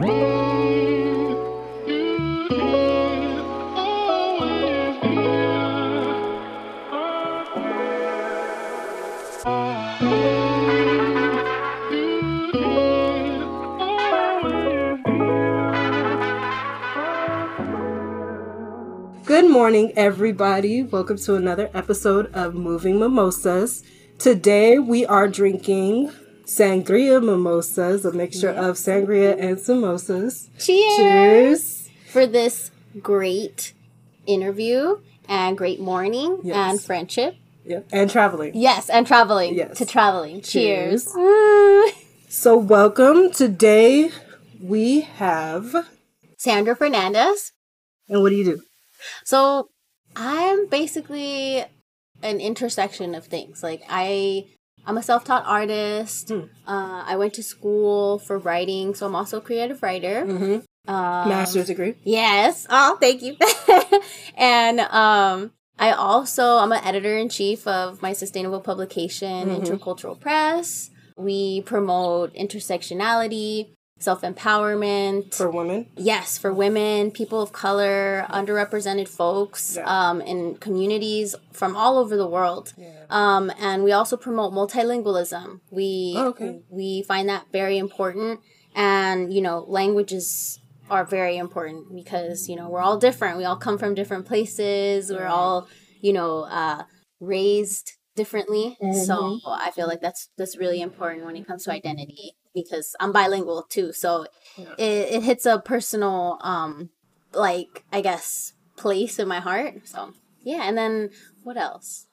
Good morning, everybody. Welcome to another episode of Moving Mimosas. Today we are drinking sangria mimosas, a mixture of sangria and samosas. Cheers! Cheers. For this great interview and great morning Yes. and friendship. Yep. And traveling. Yes, and traveling. Yes. To traveling. Cheers. Cheers. So, welcome. Today we have. Sandra Fernandez. And what do you do? So I'm basically an intersection of things. Like I I'm a self-taught artist. Hmm. Uh, I went to school for writing, so I'm also a creative writer. Mm-hmm. Um, Master's degree. Yes. Oh, thank you. and um I also I'm an editor in chief of my sustainable publication, Mhm. Intercultural Press. We promote intersectionality, self-empowerment. For women. yes, for women, people of color, underrepresented folks, Yeah. um, in communities from all over the world. Yeah. Um, and we also promote multilingualism. We Oh, okay. we find that very important, and you know, languages are very important because you know we're all different. We all come from different places. We're all you know uh, raised differently. So Mhm. I feel like that's that's really important when it comes to identity because I'm bilingual too. So Yeah. it, it hits a personal um like I guess place in my heart. So yeah, and then what else?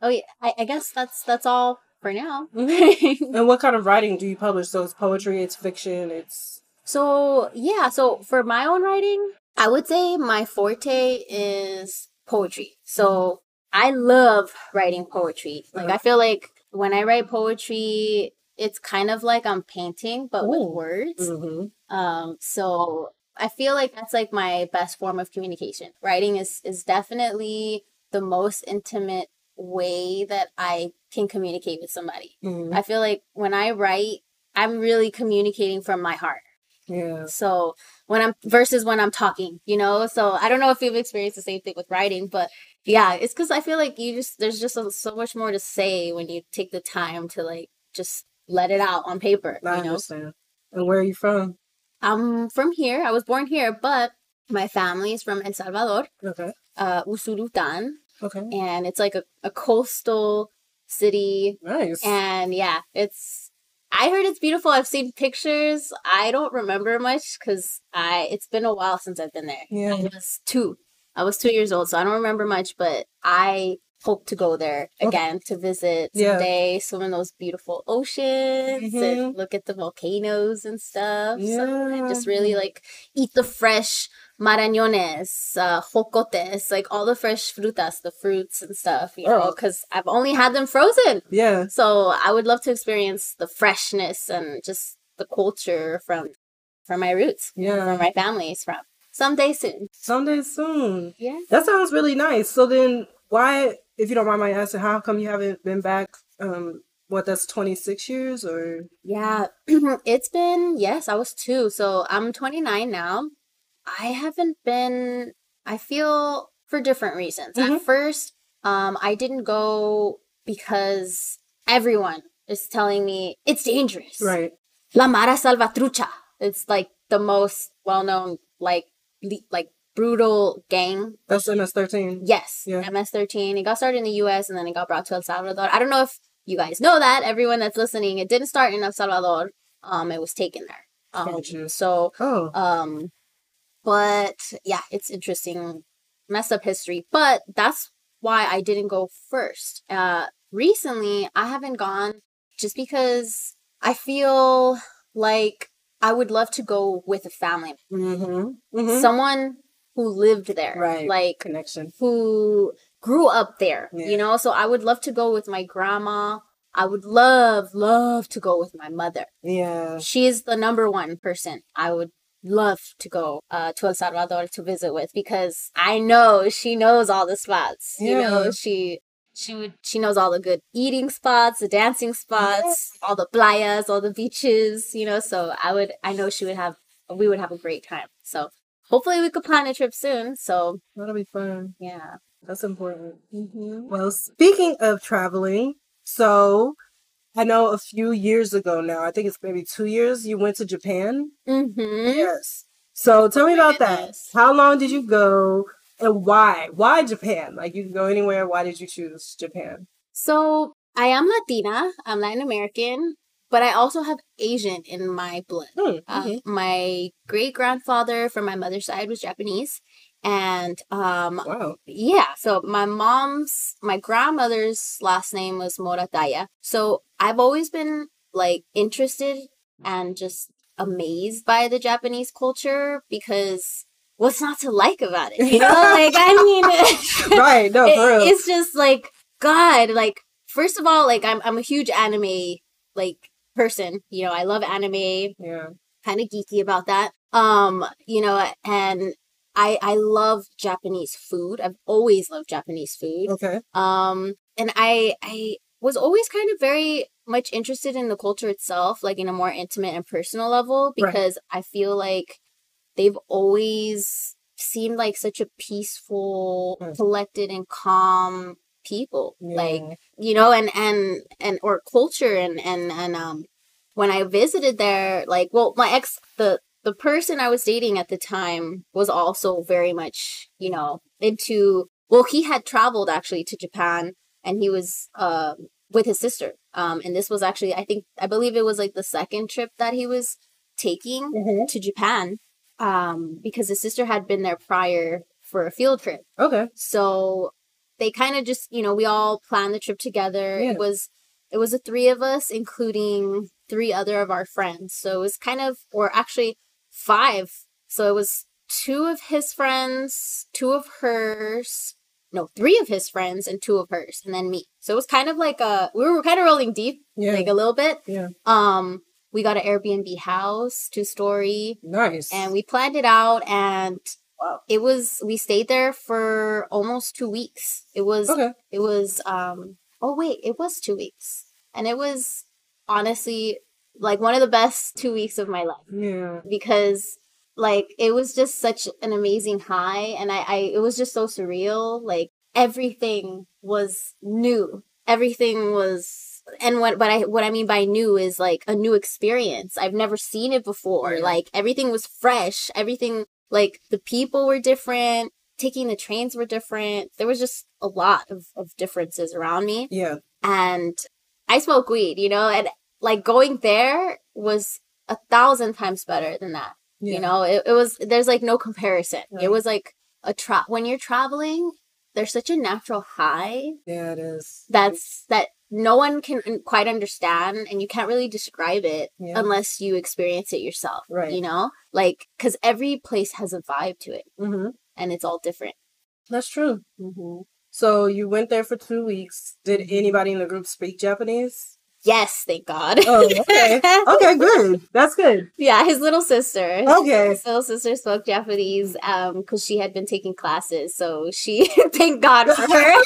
Oh yeah, I, I guess that's that's all for now. And what kind of writing do you publish? So, it's poetry, it's fiction, it's. so yeah, so for my own writing, I would say my forte is poetry. So I love writing poetry. Like I feel like when I write poetry, it's kind of like I'm painting, but with words. Mm-hmm. Um, so I feel like that's like my best form of communication. Writing is is definitely the most intimate way that I can communicate with somebody. Mm-hmm. I feel like when I write, I'm really communicating from my heart. Yeah. So when I'm versus when I'm talking, you know. So I don't know if you've experienced the same thing with writing, but yeah, it's because I feel like you just there's just so, so much more to say when you take the time to like just let it out on paper. I you know. understand. And where are you from? I'm from here. I was born here, but my family is from El Salvador, Okay. uh, Okay. and it's like a, a coastal city. Nice. And yeah, it's. I heard it's beautiful. I've seen pictures. I don't remember much because I. It's been a while since I've been there. Yeah. I was two. I was two years old, so I don't remember much. But I hope to go there Okay. again to visit Yeah. someday, swim in those beautiful oceans, and look at the volcanoes and stuff. So I just really like eat the fresh marañones, uh, jocotes, like all the fresh frutas, the fruits and stuff, you know, Oh. because I've only had them frozen. Yeah. So I would love to experience the freshness and just the culture from from my roots, Yeah. where my family's from. Someday soon. Someday soon. Yeah. That sounds really nice. So then, why, if you don't mind my asking, how come you haven't been back? Um, what that's twenty six years or Yeah, it's been, yes, I was two. So I'm 29 now. I haven't been, I feel for different reasons. Mhm. At first, um, I didn't go because everyone is telling me it's dangerous. right? La Mara Salvatrucha. It's like the most well known, like, le- like brutal gang. That's MS thirteen. Yes, Yeah. MS-13. It got started in the U.S. and then it got brought to El Salvador. I don't know if you guys know that. Everyone that's listening, it didn't start in El Salvador. Um, it was taken there. Um, Gotcha. so Oh, um, but yeah, it's interesting, messed up history. But that's why I didn't go first. Uh, recently, I haven't gone just because I feel like I would love to go with a family, mm-hmm. mm-hmm. someone who lived there, Right. Like connection. who grew up there, Yeah. you know? So I would love to go with my grandma. I would love, love to go with my mother. Yeah, She is the number one person I would love to go uh, to El Salvador to visit with because I know she knows all the spots. Yeah. You know, she she would she knows all the good eating spots, the dancing spots, all the playas, all the beaches. You know, so I would I know she would have we would have a great time. So hopefully we could plan a trip soon. So That'll be fun. yeah. That's important. Mm-hmm. Well, speaking of traveling, so I know a few years ago now, I think it's maybe two years, you went to Japan. Mm-hmm. Yes. So tell me about that. How long did you go and why? Why Japan? Like you can go anywhere. Why did you choose Japan? So I am Latina. I'm Latin American, but I also have Asian in my blood. Uh, mhm. My great grandfather from my mother's side was Japanese, and um, Wow. yeah. So my mom's, my grandmother's last name was Morataya. So I've always been like interested and just amazed by the Japanese culture because what's not to like about it? You know, like I mean, right. No, it- for real. it's just like God. Like first of all, like I'm I'm a huge anime like person. You know, I love anime. yeah. Kind of geeky about that. Um, you know, and I I love Japanese food. I've always loved Japanese food. Okay. Um, and I I was always kind of very much interested in the culture itself, like in a more intimate and personal level, Right. because I feel like they've always seemed like such a peaceful, Mm. collected, and calm people. Like you know, and and and or culture and and and um, when I visited there, like well, my ex the the person I was dating at the time was also very much, you know, into well, he had traveled actually to Japan and he was um with his sister. Um and this was actually I think I believe it was like the second trip that he was taking Mhm. to Japan. Um because his sister had been there prior for a field trip. Okay. So they kind of just, you know, we all planned the trip together. Yeah. It was it was the three of us, including three other of our friends. So it was kind of or actually five. So it was two of his friends, two of hers, no, three of his friends and two of hers, and then me. So it was kind of like a we were kind of rolling deep, Yeah. like a little bit. Yeah. Um we got an Airbnb house, two story nice. and we planned it out and Wow. it was we stayed there for almost two weeks it was okay. it was um oh wait it was two weeks and it was honestly like one of the best two weeks of my life Yeah. because like it was just such an amazing high and I, I it was just so surreal like everything was new everything was and what but I what I mean by new is like a new experience. I've never seen it before. Yeah. Like everything was fresh. Everything like the people were different. Taking the trains were different. There was just a lot of, of differences around me Yeah. and I smoke weed, you know, and like going there was a thousand times better than that. Yeah. You know, it, it was there's like no comparison. Right. It was like a trap. when you're traveling, there's such a natural high Yeah, it is. that's that no one can quite understand and you can't really describe it Yeah. unless you experience it yourself. Right. You know? Like cuz every place has a vibe to it Mm-hmm. and it's all different. That's true. Mm-hmm. So you went there for two weeks. Did anybody in the group speak Japanese? Yes, thank God. Oh, okay. Okay, good. That's good. Yeah, his little sister. Okay. His little sister spoke Japanese um because she had been taking classes, so she thank God for her.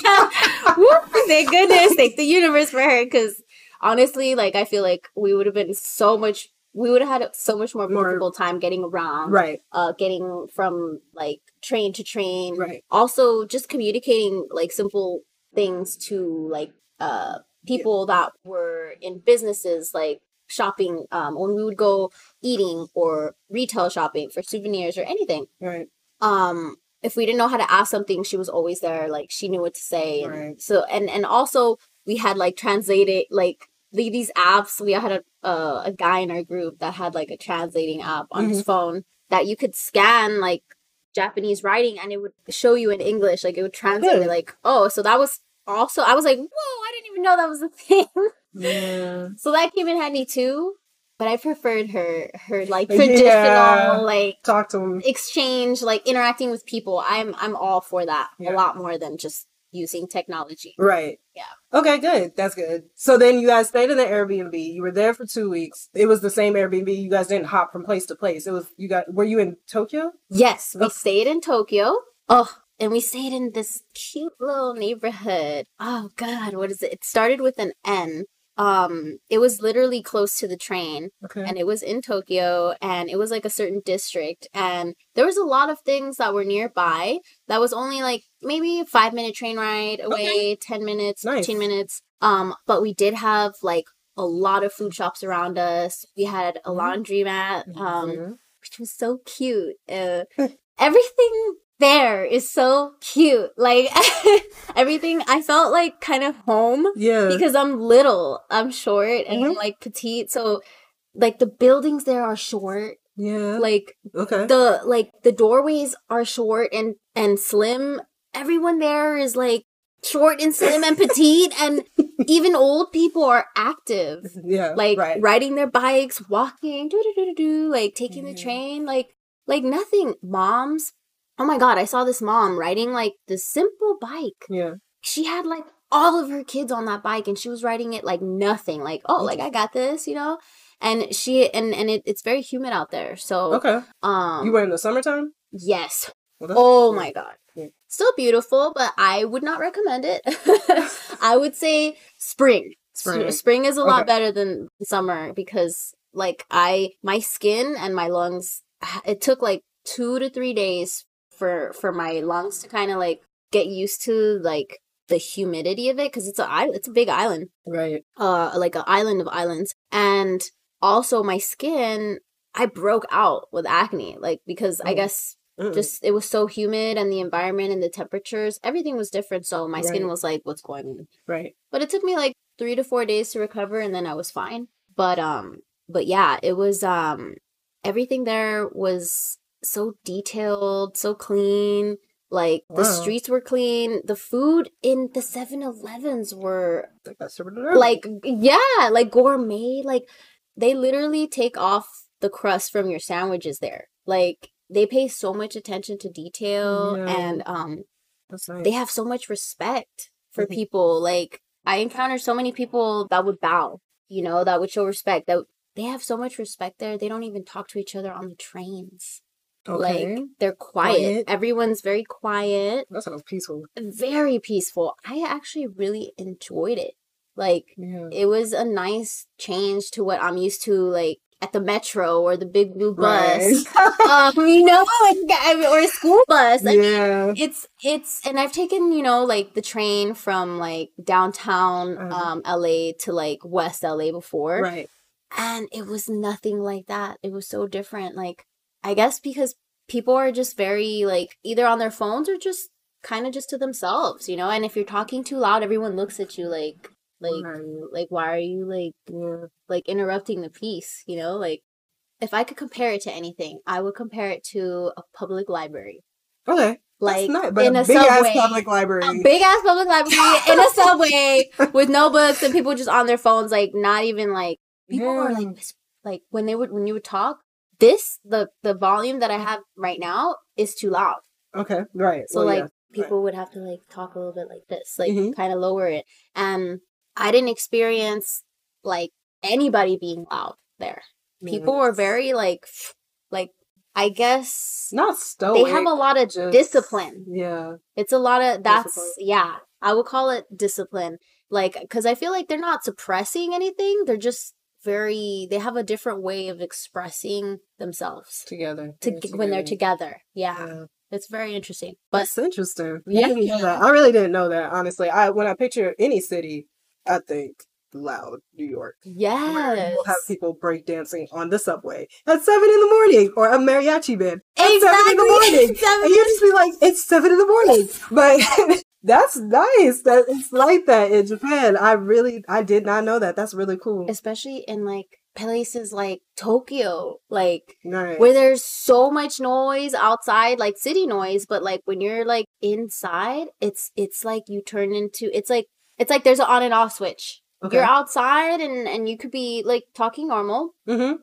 Thank goodness, thank the universe for her. Because honestly, like I feel like we would have been so much. We would have had so much more difficult time getting around, Right. uh, getting from like train to train. Right. Also, just communicating like simple things to like uh people that were in businesses like shopping um when we would go eating or retail shopping for souvenirs or anything Right. um if we didn't know how to ask something she was always there like she knew what to say and so and and also we had like translated like the, these apps we had a uh, a guy in our group that had like a translating app on his phone that you could scan like Japanese writing and it would show you in English like it would translate Good. it like oh so that was also I was like whoa I didn't even know that was a thing Yeah. so that came in handy too but I preferred her her like Yeah. traditional like Talk to him. exchange like interacting with people i'm i'm all for that Yeah. a lot more than just using technology Right. Yeah. Okay, good. That's good. So then you guys stayed in the Airbnb. You were there for two weeks. It was the same Airbnb. You guys didn't hop from place to place. It was you got were you in Tokyo? yes we Oh. stayed in tokyo oh and we stayed in this cute little neighborhood oh god what is it it started with an n um it was literally close to the train Okay. and it was in Tokyo and it was like a certain district and there was a lot of things that were nearby that was only like maybe 5 minute train ride away 10 minutes Nice. 15 minutes um but we did have like a lot of food shops around us we had a Mhm. laundromat um Mhm. which was so cute. Uh, everything there is so cute. Like everything, I felt like kind of home yeah. because I'm little, I'm short, and I'm Mhm. like petite. So, like the buildings there are short. yeah. Like okay. the like the doorways are short and and slim. Everyone there is like short and slim and petite, and even old people are active yeah. like right. riding their bikes, walking, do do do do do, like taking the Mhm. train, like like nothing. Moms, oh my god, I saw this mom riding like the simple bike. Yeah. She had like all of her kids on that bike, and she was riding it like nothing. Like oh, like I got this, you know. And she and and it, it's very humid out there, so Okay. um, you were in the summertime? yes. Well, Oh my god. Yeah. Still beautiful, but I would not recommend it. I would say spring. Spring. Spring, is a lot Okay. better than summer because like I my skin and my lungs it took like 2 to 3 days for for my lungs to kind of like get used to like the humidity of it cuz it's a it's a big island. Right. Uh like an island of islands and also my skin I broke out with acne like because I Oh. guess Mm-mm. just it was so humid and the environment and the temperatures everything was different so my skin was like what's going on right. but it took me like three to four days to recover and then i was fine but um but yeah it was um everything there was so detailed so clean like the streets were clean the food in the 7-elevens were I think that's super like yeah like gourmet like they literally take off the crust from your sandwiches there. Like they pay so much attention to detail Yeah. and um nice. they have so much respect for people. Like i encountered so many people that would bow you know that would show respect that they have so much respect there they don't even talk to each other on the trains okay. like they're quiet. Quiet. everyone's very quiet that sounds peaceful. very peaceful i actually really enjoyed it like Yeah. it was a nice change to what i'm used to like at the metro or the big blue bus Right. um you know like or a school bus I mean, it's it's and I've taken, you know, like the train from like downtown Uh-huh. um LA to like West LA before. Right. And it was nothing like that. It was so different. Like I guess because people are just very like either on their phones or just kind of just to themselves, you know? And if you're talking too loud, everyone looks at you like like like why are you like Yeah. like interrupting the peace, you know? Like if I could compare it to anything, I would compare it to a public library. Okay. Like. But in a a, big subway. ass public library. a big ass public library in a subway with no books and people just on their phones, like not even like people were like like when they would when you would talk. This the the volume that I have right now is too loud, okay. Right. so Well, like yeah. people would have to like talk a little bit like this, like Mhm. kind of lower it. And I didn't experience like anybody being loud there. People were very like like I guess not stoic. they have a lot of just- discipline. Yeah. It's a lot of that's Discipline. yeah. I would call it discipline. Like cuz I feel like they're not suppressing anything. They're just very they have a different way of expressing themselves Together. to, Yeah, when they're together. Yeah. Yeah. It's very interesting. But That's interesting. I Yeah. didn't know that. I really didn't know that. Honestly, I when I picture any city, I think loud New York. yes. You'll have people break dancing on the subway at seven in the morning, or a mariachi band at seven in the morning, Seven and you just be like, "It's seven in the morning." But that's nice. That it's like that in Japan. I really, I did not know that. That's really cool. especially in like places like Tokyo, like Right. where there's so much noise outside like city noise but like when you're like inside it's it's like you turn into it's like it's like there's an on and off switch Okay. you're outside and and you could be like talking normal mm-hmm.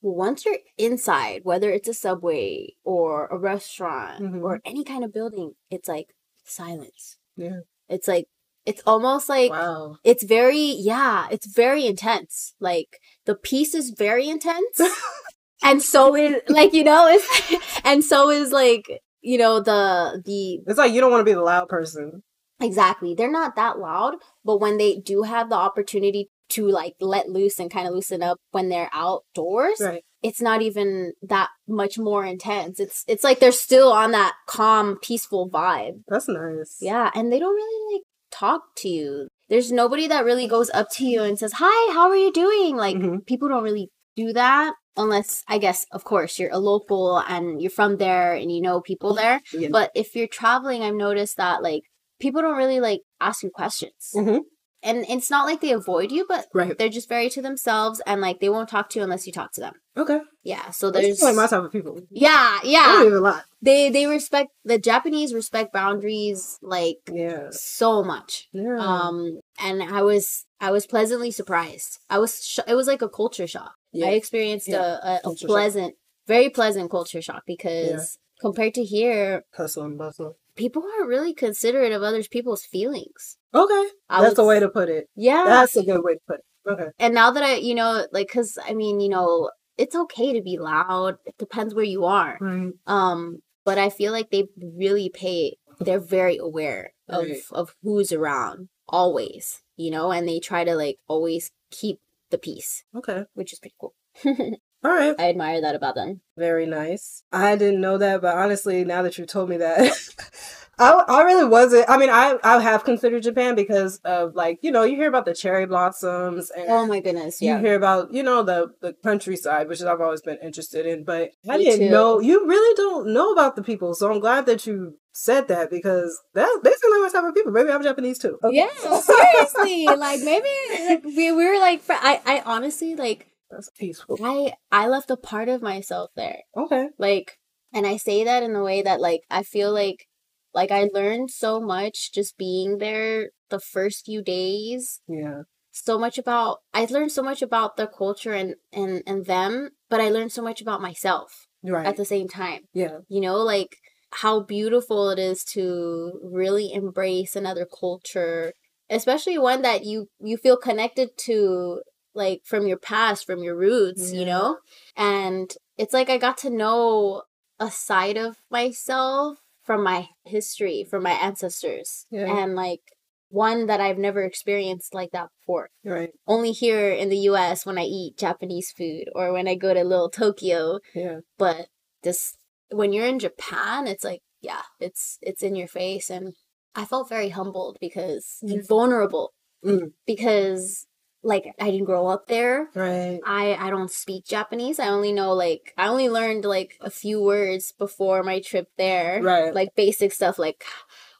once you're inside whether it's a subway or a restaurant Mhm. or any kind of building it's like silence Yeah. it's like it's almost like Wow. it's very yeah it's very intense like the peace is very intense and so is like you know it's and so is like you know the the It's like you don't want to be the loud person. exactly they're not that loud but when they do have the opportunity to like let loose and kind of loosen up when they're outdoors Right. It's not even that much more intense it's it's like they're still on that calm peaceful vibe That's nice. yeah and they don't really like talk to you there's nobody that really goes up to you and says hi how are you doing like Mhm. people don't really do that unless i guess of course you're a local and you're from there and you know people there Yeah. but if you're traveling i've noticed that like people don't really like ask you questions Mhm. And it's not like they avoid you but Right. they're just very to themselves and like they won't talk to you unless you talk to them Okay. yeah so there's like my type of people. yeah yeah even lie. they they respect the japanese respect boundaries like Yeah. so much Yeah. um and i was i was pleasantly surprised i was sh- it was like a culture shock Yeah. i experienced Yeah. a, a, a Culture shock. pleasant very pleasant culture shock because compared to here Hustle and bustle. People aren't really considerate of other people's feelings Okay. I That's the was- way to put it. yeah That's a good way to put it. Okay. and now that i you know like because i mean you know it's okay to be loud it depends where you are Right. um but i feel like they really pay they're very aware of Right. of who's around always you know and they try to like always keep the peace Okay. which is pretty cool All right. i admire that about them Very nice. I didn't know that, but honestly, now that you told me that, I, I really wasn't. I mean, I, I have considered Japan because of like, you know, you hear about the cherry blossoms and oh my goodness you hear about, you know, the, the countryside, which I've always been interested in, but I Me didn't too. know, you really don't know about the people. So I'm glad that you said that because that, they seem like my type of people. Maybe I'm Japanese too. Okay. yeah seriously like maybe like, we, we were like i i honestly like That's peaceful. i i left a part of myself there Okay. like and i say that in the way that like i feel like like i learned so much just being there the first few days Yeah. so much about i learned so much about the culture and and and them but i learned so much about myself Right. at the same time yeah. you know like how beautiful it is to really embrace another culture especially one that you you feel connected to like from your past from your roots you know and it's like i got to know a side of myself from my history from my ancestors Yeah. and like one that i've never experienced like that before Right. only here in the us when i eat japanese food or when i go to little tokyo Yeah. but this when you're in Japan, it's like yeah, it's it's in your face, and I felt very humbled because and vulnerable Mm. because like I didn't grow up there. Right. I I don't speak Japanese. I only know like I only learned like a few words before my trip there. Right. Like basic stuff like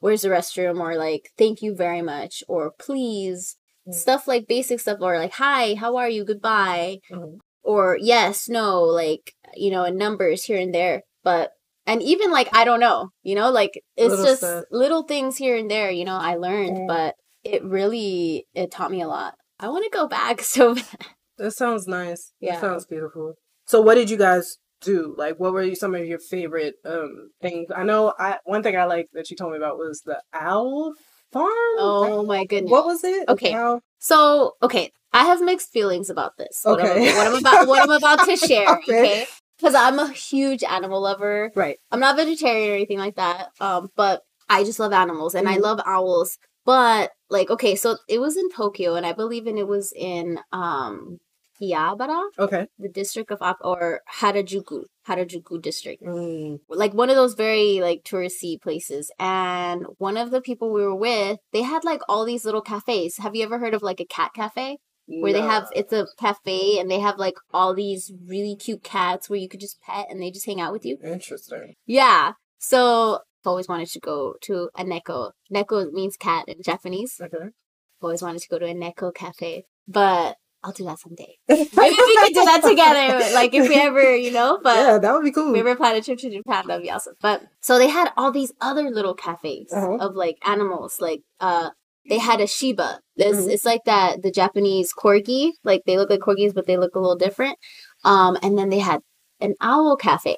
where's the restroom or like thank you very much or please Mm. stuff like basic stuff or like hi how are you goodbye Mhm. or yes no like you know and numbers here and there but and even like i don't know you know like it's Little just stuff. little things here and there you know i learned Yeah. but it really it taught me a lot i want to go back so bad. That sounds nice. Yeah. That sounds beautiful. So what did you guys do? Like what were some of your favorite um things? I know I one thing I like that you told me about was the owl farm. oh my goodness What was it? Okay. Owl- so okay i have mixed feelings about this what I'm- Okay. what i'm, about what i'm about to share Okay. okay because i'm a huge animal lover Right. I'm not vegetarian or anything like that. Um, but I just love animals and I Mhm. love owls. But like, okay, so it was in Tokyo, and I believe in it was in um Akihabara, Okay. the district of or Harajuku, Harajuku district, Mm. like one of those very like touristy places. And one of the people we were with, they had like all these little cafes. Have you ever heard of like a cat cafe? where they have it's a cafe and they have like all these really cute cats where you could just pet and they just hang out with you. interesting. Yeah. So always wanted to go to a neko. Neko means cat in Japanese. Okay. Always wanted to go to a neko cafe, but I'll do that someday. Maybe we could do that together. Like if we ever, you know, but yeah, that would be cool. we ever plan a trip to Japan, that'd be awesome. But so they had all these other little cafes Uh-huh. of like animals. Like uh they had a Shiba. It's, Mhm. it's like that the Japanese corgi. Like they look like corgis, but they look a little different. Um, and then they had an owl cafe.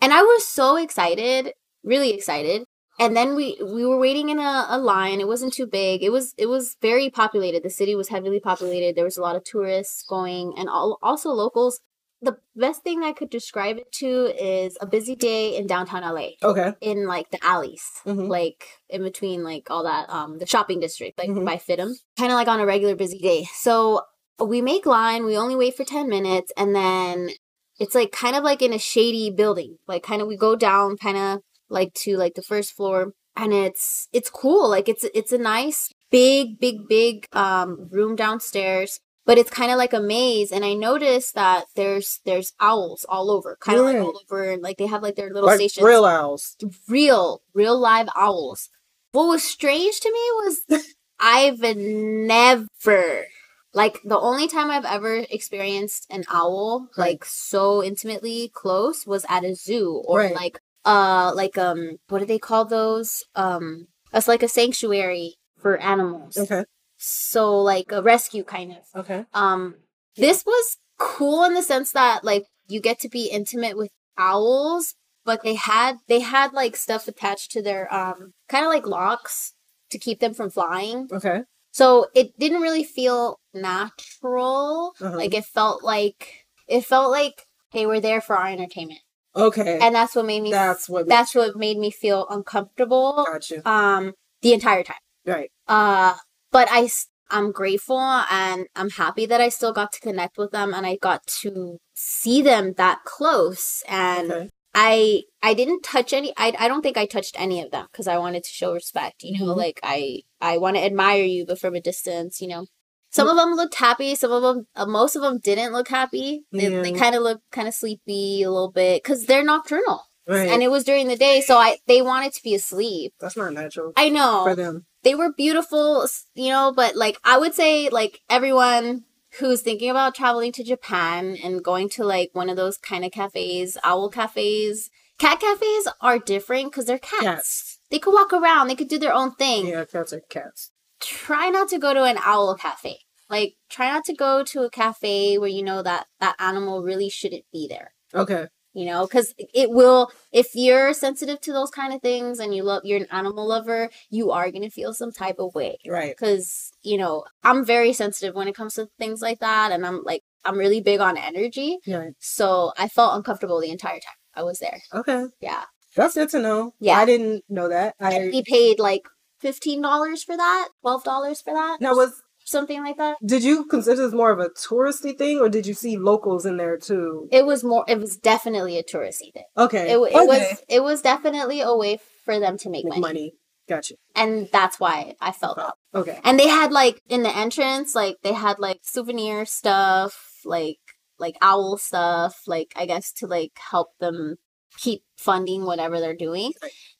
And I was so excited, really excited. And then we we were waiting in a, a line. It wasn't too big. It was it was very populated. The city was heavily populated. There was a lot of tourists going and all, also locals. The best thing I could describe it to is a busy day in downtown LA okay. in like the alleys, Mhm. like in between like all that um the shopping district, like Mhm. by Fidham, kind of like on a regular busy day. So we make line, we only wait for 10 minutes, and then it's like kind of like in a shady building. Like kind of we go down kind of like to like the first floor and it's it's cool. Like it's it's a nice big big big um room downstairs but it's kind of like a maze and i noticed that there's there's owls all over kind of Yeah. like all over and like they have like their little Like stations real owls. real real live owls what was strange to me was i've never like the only time i've ever experienced an owl Right. like so intimately close was at a zoo or Right. like uh like um what do they call those um it's like a sanctuary for animals Okay. so like a rescue kind of Okay. um this was cool in the sense that like you get to be intimate with owls but they had they had like stuff attached to their um kind of like locks to keep them from flying Okay. so it didn't really feel natural Uh-huh. like it felt like it felt like they were there for our entertainment Okay. and that's what made me That's what that's what made me feel uncomfortable got you. um the entire time Right. uh, but I I'm grateful and I'm happy that I still got to connect with them and I got to see them that close. And Okay. I, I didn't touch any. I, I don't think I touched any of them because I wanted to show respect. You know, Mhm. like I, I want to admire you, but from a distance. You know, some of them looked happy. Some of them, uh, most of them didn't look happy. They, they kind of looked kind of sleepy a little bit because they're nocturnal Right. and it was during the day, so I they wanted to be asleep. That's not natural I know for them. they were beautiful, you know, but like I would say like everyone who's thinking about traveling to Japan and going to like one of those kind of cafes, owl cafes, cat cafes are different because they're cats. Cats. They could walk around, they could do their own thing. Yeah, cats are cats. Try not to go to an owl cafe. Like try not to go to a cafe where you know that that animal really shouldn't be there Okay. you know because it will if you're sensitive to those kind of things and you love you're an animal lover you are going to feel some type of way Right. because you know i'm very sensitive when it comes to things like that and i'm like i'm really big on energy Yeah. so i felt uncomfortable the entire time i was there Okay. yeah That's good to know. Yeah. I didn't know that. I we paid like $15 for that $12 for that now was something like that did you consider this more of a touristy thing or did you see locals in there too? it was more it was definitely a touristy thing Okay. it, it okay. was it was definitely a way for them to make Make money. money. Gotcha. and that's why i felt that Okay. And they had like in the entrance, like they had like souvenir stuff, like like owl stuff, like I guess to like help them keep funding whatever they're doing.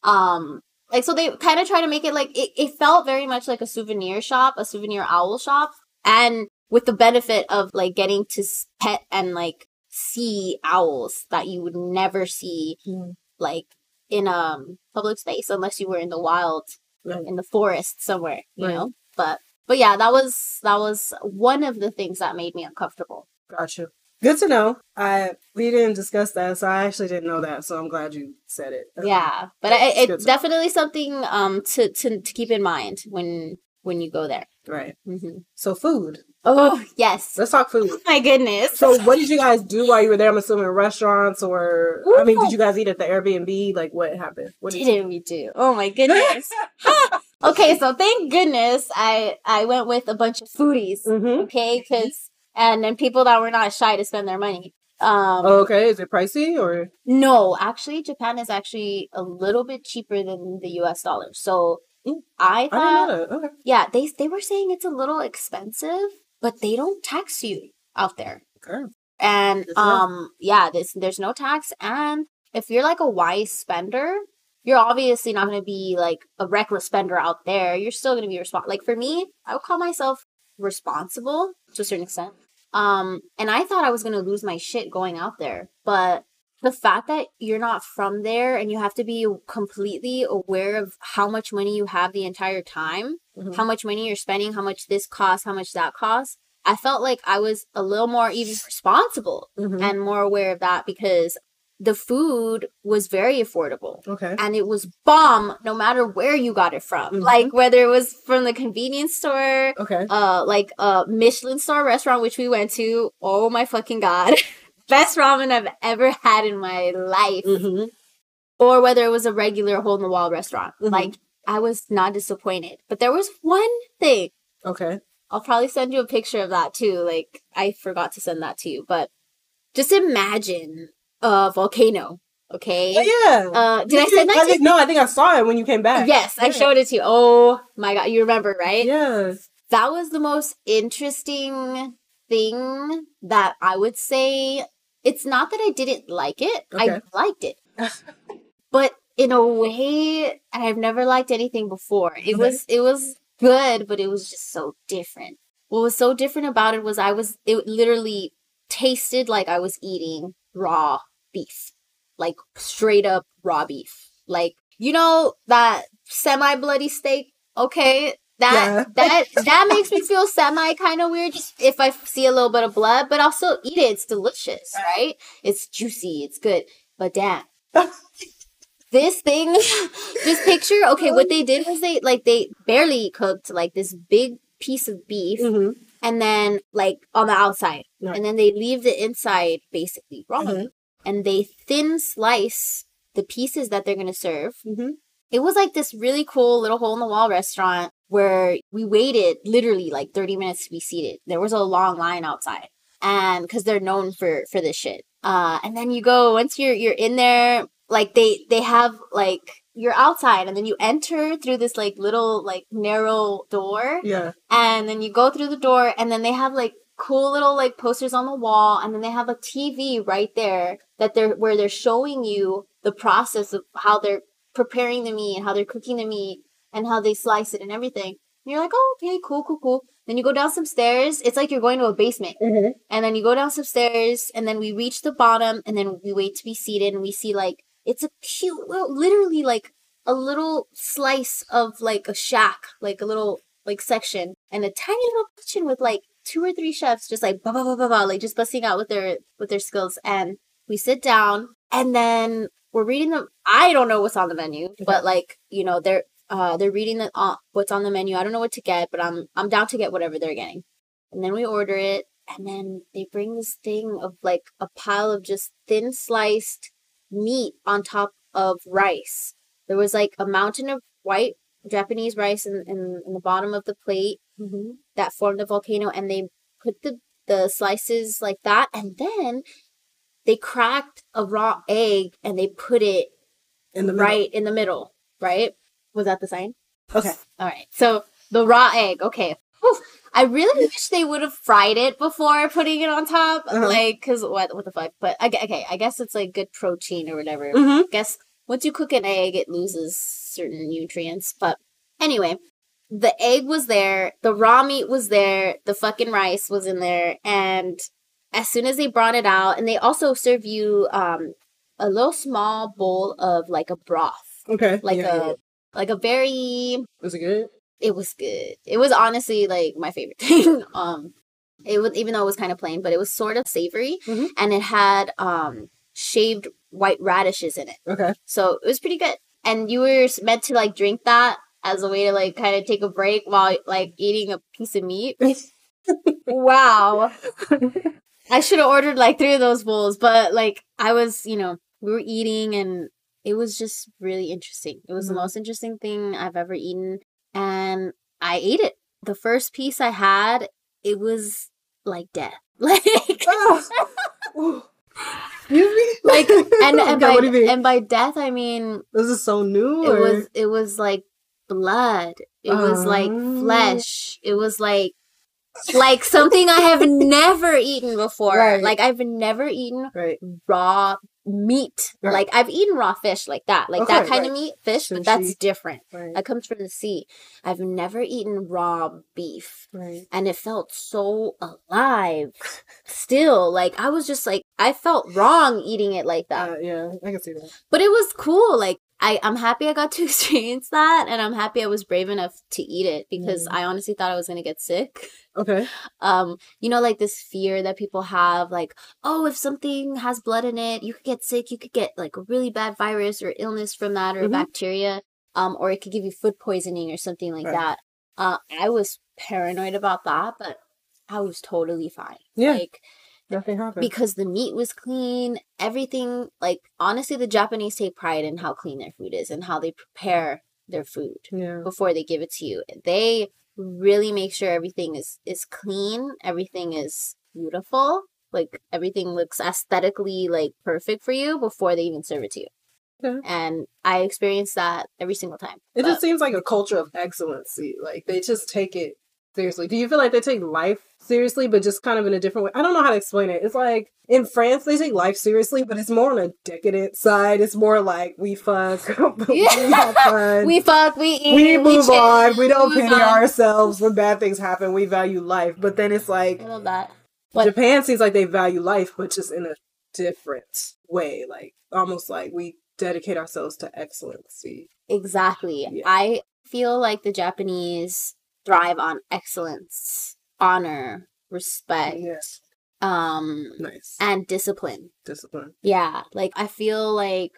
Um like so they kind of try to make it like it, it felt very much like a souvenir shop, a souvenir owl shop. And with the benefit of like getting to pet and like see owls that you would never see Mhm. like in um public space unless you were in the wild Right. in the forest somewhere, you Right. know. But but yeah, that was that was one of the things that made me uncomfortable. Gotcha. Good to know. I we didn't discuss that, so I actually didn't know that. So I'm glad you said it. Yeah, but I, It's to know. definitely something um to, to to keep in mind when when you go there. Right. hmm So food. Oh yes, Let's talk food. my goodness. So what did you guys do while you were there? I'm assuming restaurants or I mean, did you guys eat at the Airbnb? Like what happened? What did you didn't we do? Oh my goodness. okay, so thank goodness I I went with a bunch of foodies. Mm-hmm. Okay, because and then people that were not shy to spend their money. Um, Okay, is it pricey or No, actually, Japan is actually a little bit cheaper than the U.S. dollar. So Mm. I I thought, that. Okay. yeah, they they were saying it's a little expensive, but they don't tax you out there. Okay. And know. um, yeah, there's there's no tax, and if you're like a wise spender, you're obviously not going to be like a reckless spender out there. You're still going to be responsible. Like for me, I would call myself responsible to a certain extent. Um, and I thought I was going to lose my shit going out there, but the fact that you're not from there and you have to be completely aware of how much money you have the entire time, Mhm. how much money you're spending, how much this costs, how much that costs. I felt like I was a little more even responsible Mhm. and more aware of that because the food was very affordable Okay. and it was bomb no matter where you got it from. Mhm. Like whether it was from the convenience store, Okay. uh like a Michelin star restaurant which we went to. Oh my fucking god. Best ramen I've ever had in my life. Mm-hmm. Or whether it was a regular hole in the wall restaurant. Mhm. Like I was not disappointed. But there was one thing Okay. I'll probably send you a picture of that too. Like I forgot to send that to you, but just imagine a volcano. Okay. Oh, yeah. Uh, did I send that I think, no, I think I saw it when you came back. Yes, I showed it to you. Oh my god, you remember, right? Yeah. That was the most interesting thing that I would say. It's not that I didn't like it. I liked it. but in a way I've never liked anything before. It was it was good, but it was just so different. What was so different about it was I was it literally tasted like I was eating raw beef. Like straight up raw beef. Like you know that semi bloody steak, okay? That that that makes me feel semi kind of weird just if I see a little bit of blood, but I'll still eat it. It's delicious, right? It's juicy, it's good. But damn, this thing just picture okay what they did was they like they barely cooked like this big piece of beef hmm and then like on the outside Right. and then they leave the inside basically raw Mhm. And they thin slice the pieces that they're going to serve hmm it was like this really cool little hole in the wall restaurant where we waited literally like 30 minutes to be seated. There was a long line outside. And because they're known for for this shit. Uh and then you go once you're you're in there, like they they have like you're outside and then you enter through this like little like narrow door Yeah. and then you go through the door and then they have like cool little like posters on the wall and then they have a TV right there that they're where they're showing you the process of how they're preparing the meat and how they're cooking the meat and how they slice it and everything. And you're like, oh, okay, cool, cool, cool. Then you go down some stairs. It's like you're going to a basement. hmm And then you go down some stairs, and then we reach the bottom, and then we wait to be seated, and we see like it's a cute, little, literally like a little slice of like a shack, like a little like section, and a tiny little kitchen with like two or three chefs just like ba ba ba ba ba, like just busting out with their with their skills. And we sit down, and then we're reading them. I don't know what's on the menu, but like you know they're uh they're reading the uh, what's on the menu. I don't know what to get, but I'm I'm down to get whatever they're getting. And then we order it, and then they bring this thing of like a pile of just thin sliced meat on top of rice. There was like a mountain of white Japanese rice in, in, in the bottom of the plate hmm that formed the volcano, and they put the, the slices like that, and then they cracked a raw egg and they put it In the middle. right in the middle, right? Was that the sign? Okay. All right. So the raw egg. Okay. Whew. I really wish they would have fried it before putting it on top. Uh-huh. Like, cause what? What the fuck? But I, okay, I guess it's like good protein or whatever. hmm guess once you cook an egg, it loses certain nutrients. But anyway, the egg was there, the raw meat was there, the fucking rice was in there, and as soon as they brought it out, and they also serve you um a little small bowl of like a broth, Okay. like Yeah, a yeah. like a very. Was it good? It was good. It was honestly like my favorite thing. um, it was even though it was kind of plain, but it was sort of savory, Mhm. and it had um shaved white radishes in it. Okay. So it was pretty good. And you were meant to like drink that as a way to like kind of take a break while like eating a piece of meat. wow. I should have ordered like three of those bowls, but like I was, you know, we were eating and it was just really interesting. It was Mhm. the most interesting thing I've ever eaten and I ate it. The first piece I had, it was like death. Like Oh. Excuse me. like and and Okay, by what do you mean? and by death I mean This is so new. it or- was it was like blood it was like Oh. flesh it was like like something i have never eaten before Right. like i've never eaten right. raw meat Right. like i've eaten raw fish like that like that kind of meat fish but that's different that comes from the sea i've never eaten raw beef Right. and it felt so alive still like i was just like i felt wrong eating it like that Uh, yeah, I can see that. but it was cool. Like I, I'm happy I got to experience that, and I'm happy I was brave enough to eat it because Mm. I honestly thought I was gonna get sick. Okay. Um, you know, like this fear that people have, like, oh, if something has blood in it, you could get sick. You could get like a really bad virus or illness from that, or Mhm. bacteria, um, or it could give you food poisoning or something like Right. that. Uh, I was paranoid about that, but I was totally fine. Yeah. Like Nothing happened. because the meat was clean everything like honestly the japanese take pride in how clean their food is and how they prepare their food yeah. before they give it to you they really make sure everything is is clean, everything is beautiful, like everything looks aesthetically like perfect for you before they even serve it to you. And I experience that every single time. It But- just seems like a culture of excellency. Like they just take it seriously. Do you feel like they take life seriously, but just kind of in a different way? I don't know how to explain it. It's like in France they take life seriously, but it's more on a decadent side. It's more like we fuck, we have fun, we fuck, we eat, we move chill, on. We don't pity on. ourselves when bad things happen. We value life, but then it's like I love that. But- Japan seems like they value life, but just in a different way. Like almost like we dedicate ourselves to excellency. Exactly. Yeah. I feel like the Japanese thrive on excellence, honor, respect, Yes, um, nice and discipline. discipline. Yeah, like I feel like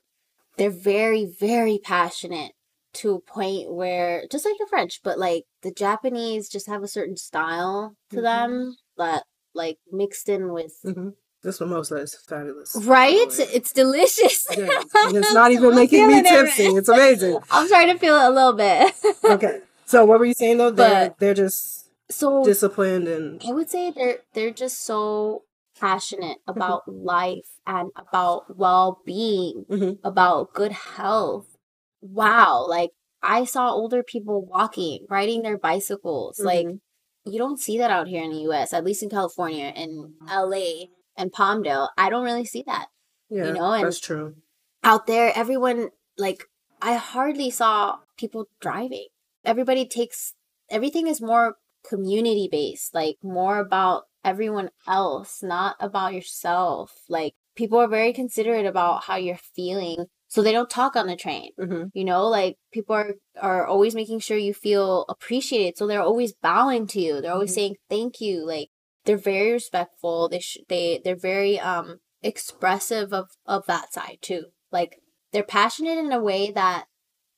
they're very, very passionate to a point where just like the French, but like the Japanese just have a certain style to Mhm. them that like mixed in with hmm This mimosa is fabulous. right. It's delicious. Yeah, and it's not even making me tipsy. It's amazing. I'm starting to feel it a little bit. Okay, so what were you saying though? They're But- they're just so disciplined and I would say they're they're just so passionate about life and about well-being, Mhm. about good health. Wow, like I saw older people walking, riding their bicycles. Like Mhm. you don't see that out here in the US, at least in California and LA and Palmdale. I don't really see that. yeah, know, and- that's true. Out there everyone like I hardly saw people driving. Everybody takes everything is more community based, like more about everyone else, not about yourself. Like people are very considerate about how you're feeling, so they don't talk on the train. hmm You know, like people are are always making sure you feel appreciated, so they're always bowing to you. They're always Mhm. saying thank you. Like they're very respectful. They sh- they they're very um expressive of of that side too. Like they're passionate in a way that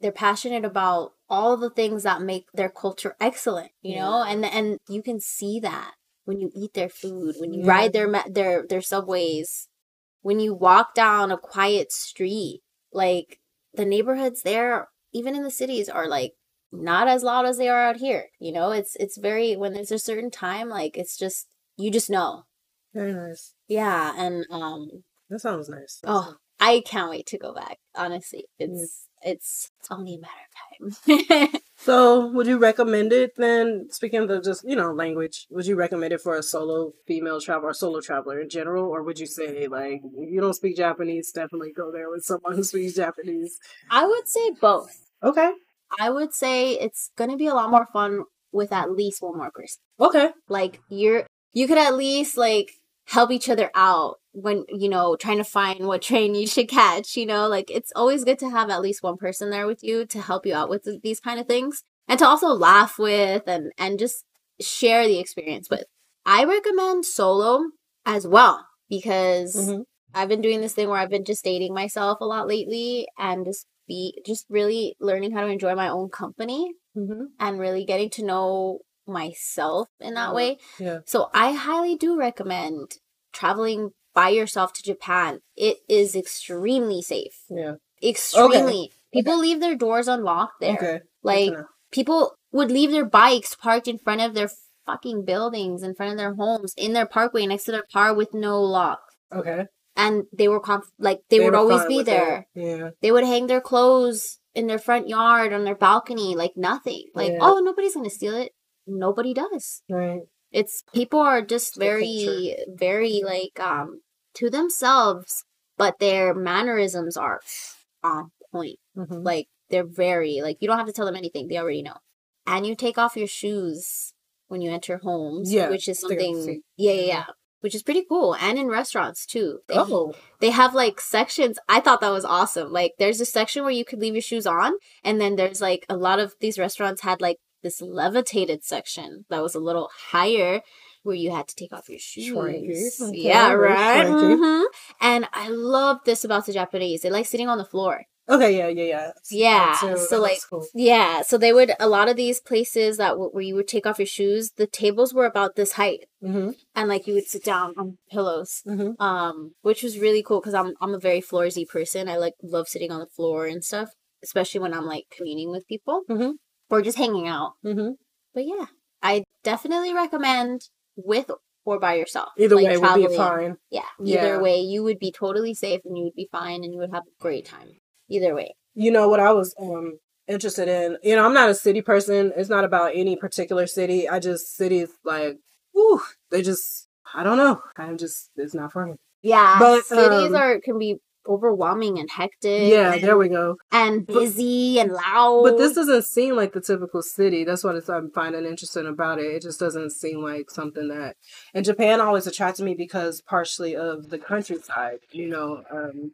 they're passionate about all the things that make their culture excellent, you know? And and you can see that when you eat their food, when you Yeah. ride their their their subways, when you walk down a quiet street. Like the neighborhoods there, even in the cities are like not as loud as they are out here, you know? It's it's very when there's a certain time like it's just you just know. Very nice. Yeah, and um That sounds nice. Oh, I can't wait to go back. Honestly, it's it's it's only a matter of time. So, would you recommend it then? Speaking of the just you know language, would you recommend it for a solo female traveler or solo traveler in general, or would you say like if you don't speak Japanese, definitely go there with someone who speaks Japanese? I would say both. Okay, I would say it's gonna be a lot more fun with at least one more person. okay, Like you're you could at least like help each other out when you know trying to find what train you should catch. You know, like it's always good to have at least one person there with you to help you out with these kind of things and to also laugh with and and just share the experience with. I recommend solo as well because Mhm. I've been doing this thing where I've been just dating myself a lot lately and just be just really learning how to enjoy my own company hmm and really getting to know myself in that Oh, way. yeah, So I highly do recommend traveling by yourself to Japan. It is extremely safe. yeah. Extremely. People leave their doors unlocked there. Okay, Like Good to know. people would leave their bikes parked in front of their fucking buildings, in front of their homes, in their parkway next to their car with no lock. okay. And they were conf- like they, would always be with it. there. Yeah, They would hang their clothes in their front yard on their balcony like nothing. Like, Yeah. oh, nobody's going to steal it. Nobody does. right. It's people are just very very like um to themselves, but their mannerisms are on point. hmm Like they're very like you don't have to tell them anything. They already know. And you take off your shoes when you enter homes, Yeah, which is something yeah, yeah, yeah. Which is pretty cool. And in restaurants too. They Oh, they have like sections. I thought that was awesome. Like there's a section where you could leave your shoes on, and then there's like a lot of these restaurants had like this levitated section that was a little higher where you had to take off your shoes. Okay, Yeah, right. swanky. hmm And I love this about the Japanese. They like sitting on the floor. okay, yeah, yeah, yeah. Yeah, That so, like, cool. Yeah, so they would a lot of these places that w- where you would take off your shoes, the tables were about this height, hmm and like you would sit down on pillows hmm um which was really cool because i'm i'm a very floorsy person i like love sitting on the floor and stuff especially when i'm like communing with people Mhm. Or just hanging out hmm but yeah, I definitely recommend with or by yourself. Either like, way would be fine. Yeah, either Yeah. way, you would be totally safe and you would be fine and you would have a great time. Either way. You know what I was um interested in. You know, I'm not a city person. It's not about any particular city. I just cities like, whew, they just I don't know. I'm just it's not for me. Yeah, But, cities um, are can be overwhelming and hectic. Yeah, and, there we go. and busy and loud. But this doesn't seem like the typical city. That's what I'm finding interesting about it. It just doesn't seem like something that. And Japan always attracted me because partially of the countryside. You know, um,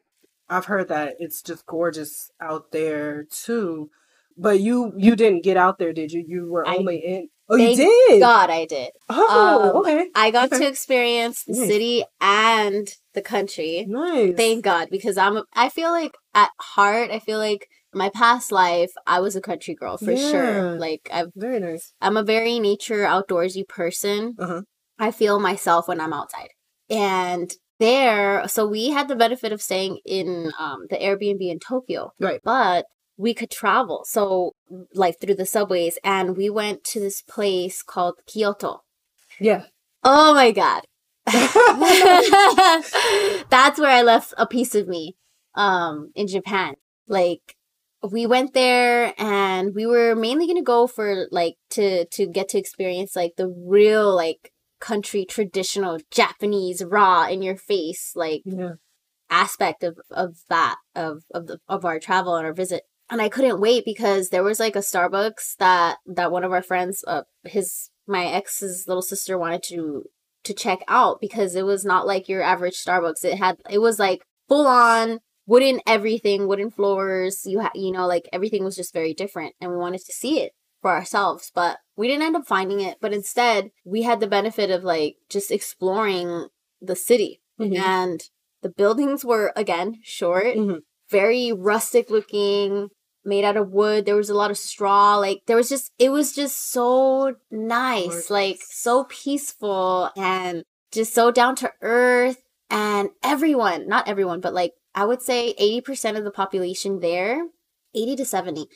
I've heard that it's just gorgeous out there too. But you you didn't get out there, did you? You were I- only in. Oh, you Thank did. God, I did. Oh, Um, okay. I got Okay. to experience the Nice. city and the country. Nice. Thank God, because I'm. I feel like at heart, I feel like my past life, I was a country girl for Yeah. sure. Like I've, Very nice. I'm a very nature outdoorsy person. Uh-huh. I feel myself when I'm outside, and there. So we had the benefit of staying in um, the Airbnb in Tokyo, Right. but we could travel. So like through the subways and we went to this place called kyoto. Yeah. oh my god. That's where i left a piece of me um in japan. Like we went there and we were mainly going to go for like to to get to experience like the real like country traditional japanese raw in your face like yeah. aspect of of that of of the of our travel and our visit and i couldn't wait because there was like a starbucks that that one of our friends uh his my ex's little sister wanted to to check out because it was not like your average starbucks. It had it was like full on wooden everything wooden floors. You you know like everything was just very different and we wanted to see it for ourselves but we didn't end up finding it. But instead we had the benefit of like just exploring the city. Mhm. and the buildings were again short. Mhm. Very rustic looking made out of wood there was a lot of straw like there was just it was just so nice Gorgeous. like so peaceful and just so down to earth and everyone not everyone but like i would say 80% of the population there 80 to 70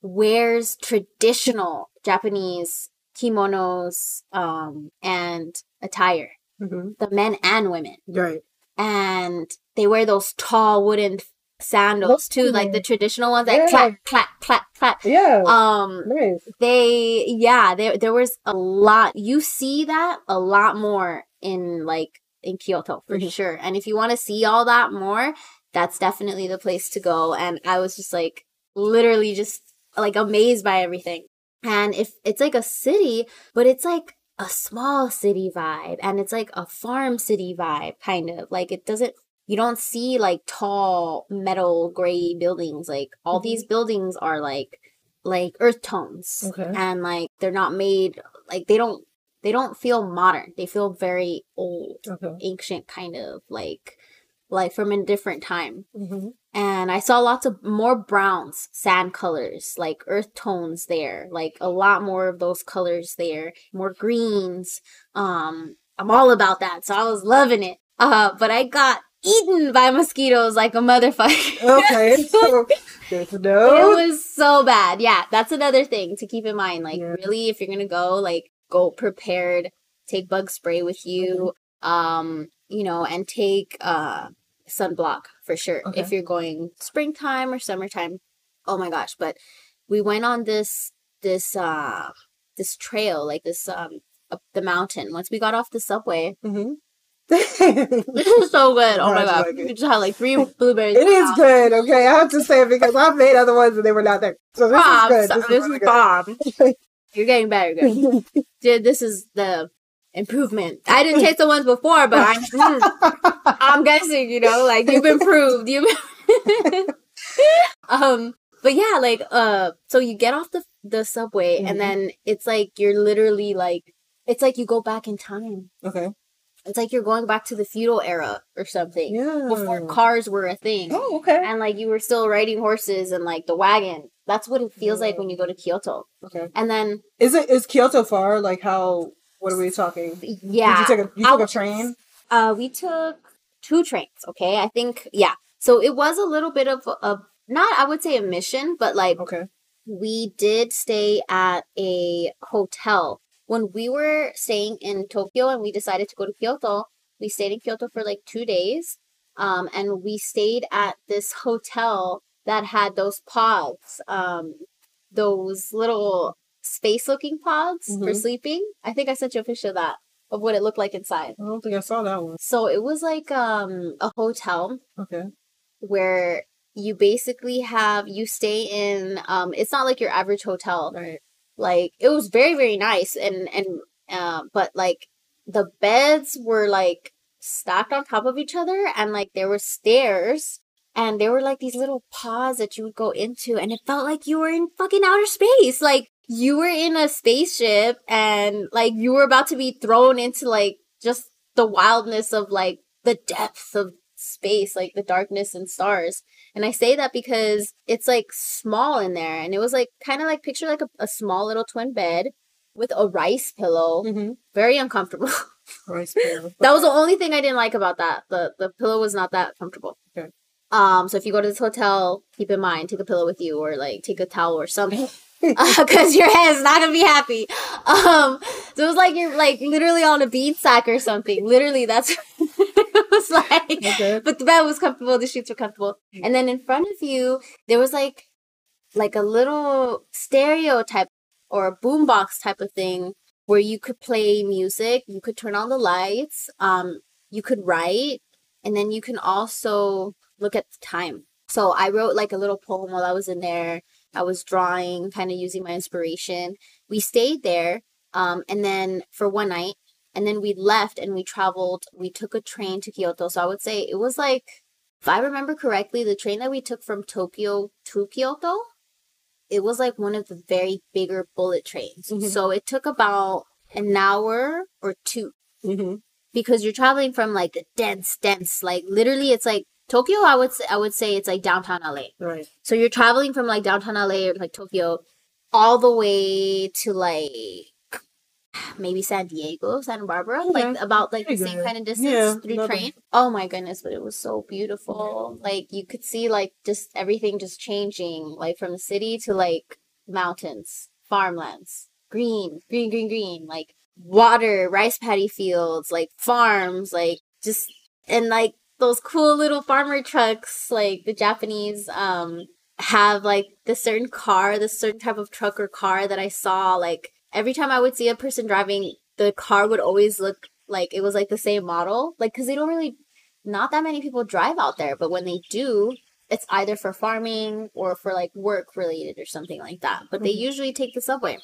wears traditional japanese kimonos um and attire Mhm. the men and women Right. and they wear those tall wooden sandals too, like the traditional ones that Yeah. clap, clap, clap, clap. Yeah. Um, nice. they, yeah, there there was a lot. You see that a lot more in like in Kyoto for Mhm. sure. And if you want to see all that more, that's definitely the place to go. And I was just like literally just like amazed by everything. And if it's like a city, but it's like a small city vibe and it's like a farm city vibe kind of like it doesn't you don't see like tall metal gray buildings like all Mhm. these buildings are like like earth tones Okay. and like they're not made like they don't they don't feel modern they feel very old Okay. ancient kind of like like from a different time Mm-hmm. and I saw lots of more browns, sand colors, like earth tones there, like a lot more of those colors there, more greens. Um, I'm all about that, so I was loving it. Uh, but I got eaten by mosquitoes like a motherfucker. Okay. So good to it was so bad. Yeah, that's another thing to keep in mind. Like, Yeah. really, if you're gonna go, like, go prepared. Take bug spray with you. Um, you know, and take uh sunblock for sure Okay. if you're going springtime or summertime. Oh my gosh! But we went on this this uh this trail, like this um up the mountain. Once we got off the subway, Mm-hmm. This is so good. Oh my you god, like we just had like three blueberries. It is good, okay? I have to say it because I've made other ones and they were not there. So this Bomb. is good. So- This, This is, really bomb. You're getting better. Dude, this is the improvement. I didn't taste the ones before, but I, mm, I'm guessing, you know, like you've improved. You've um, but yeah, like uh, so you get off the the subway, Mhm. and then it's like you're literally like, it's like you go back in time. okay. It's like you're going back to the feudal era or something Yeah. before cars were a thing. Oh, okay. And like you were still riding horses and like the wagon. That's what it feels like when you go to Kyoto. Okay. And then Is it is Kyoto far? Like how? What are we talking? yeah, Did you take a you took a train? Uh, we took two trains. Okay, I think yeah. So it was a little bit of a not I would say a mission, but like Okay. we did stay at a hotel. When we were staying in Tokyo and we decided to go to Kyoto, we stayed in Kyoto for like two days. Um, and we stayed at this hotel that had those pods, um, those little space looking pods for Mhm. sleeping. I think I sent you a picture of that, of what it looked like inside. I don't think I saw that one. So it was like um, a hotel Okay. where you basically have you stay in um it's not like your average hotel Right. Like it was very very nice and and uh, but like the beds were like stacked on top of each other and like there were stairs and there were like these little pods that you would go into and it felt like you were in fucking outer space. Like you were in a spaceship and like you were about to be thrown into like just the wildness of like the depths of space like the darkness and stars and i say that because it's like small in there and it was like kind of like picture like a, a small little twin bed with a rice pillow. Mm-hmm. very uncomfortable. Rice pillow. that was the only thing i didn't like about that. The the pillow was not that comfortable. Okay. um so if you go to this hotel keep in mind take a pillow with you or like take a towel or something. Because your head is not gonna be happy. Um so it was like you're like literally on a bean sack or something. Literally that's was like Okay. but the bed was comfortable the sheets were comfortable. And then in front of you there was like like a little stereo type or a boombox type of thing where you could play music you could turn on the lights um you could write and then you can also look at the time. So i wrote like a little poem while i was in there. I was drawing kind of using my inspiration. We stayed there um and then for one night and then we left and we traveled we took a train to kyoto so i would say it was like if i remember correctly the train that we took from tokyo to kyoto it was like one of the very bigger bullet trains Mhm. so it took about an hour or two Mm-hmm. because you're traveling from like the dense dense like literally it's like tokyo i would say i would say it's like downtown la Right. so you're traveling from like downtown LA or like Tokyo all the way to like maybe San Diego, Santa Barbara, Okay. like about like the Pretty same good. kind of distance Yeah, through train. Oh my goodness, but it was so beautiful. Like you could see like just everything just changing, like from the city to like mountains, farmlands, green, green, green, green, like water, rice paddy fields, like farms, like just and like those cool little farmer trucks, like the Japanese um have like this certain car, this certain type of truck or car that I saw. Like every time I would see a person driving, the car would always look like it was like the same model. Like because they don't really, not that many people drive out there, but when they do, it's either for farming or for like work related or something like that. But they Mhm. usually take the subway.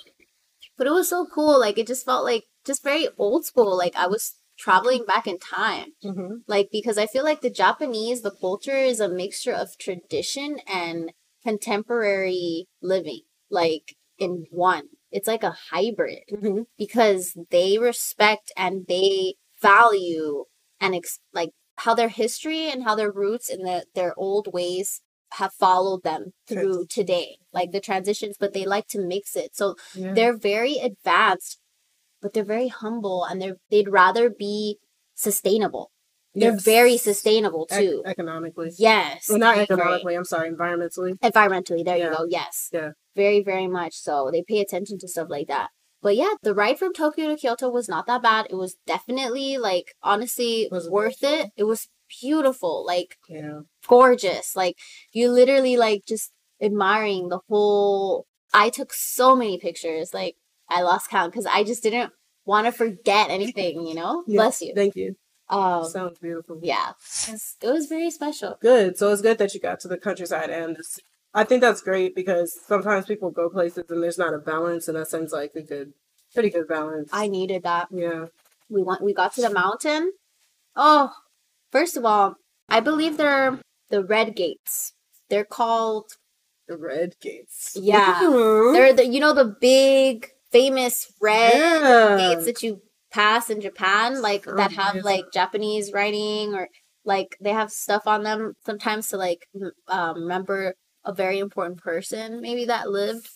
But it was so cool. Like it just felt like just very old school. Like I was traveling back in time Mm-hmm. like because i feel like the japanese the culture is a mixture of tradition and contemporary living like in one it's like a hybrid Mm-hmm. because they respect and they value and ex- like how their history and how their roots and the, their old ways have followed them through today like the transitions but they like to mix it so Yeah. they're very advanced but they're very humble and they're they'd rather be sustainable they're Yes. very sustainable too economically. yes Well, not economically. I'm sorry. Environmentally. environmentally there Yeah. you go yes Yeah. Very very much so they pay attention to stuff like that but yeah the ride from tokyo to kyoto was not that bad it was definitely like honestly Was worth it beautiful? it was beautiful like Yeah. gorgeous like you literally like just admiring the whole i took so many pictures like i lost count because i just didn't want to forget anything you know Yeah. bless you Thank you. um Sounds beautiful. yeah it was very special Good. So it's good that you got to the countryside and this. I think that's great because sometimes people go places and there's not a balance, and that seems like a good, pretty good balance. i needed that yeah. we went we got to the mountain oh first of all i believe they're the red gates they're called The red gates. Yeah. Mhm. they're the you know the big famous red yeah. gates that you pass in japan like Oh, that have like japanese writing or like they have stuff on them sometimes to like um, remember a very important person maybe that lived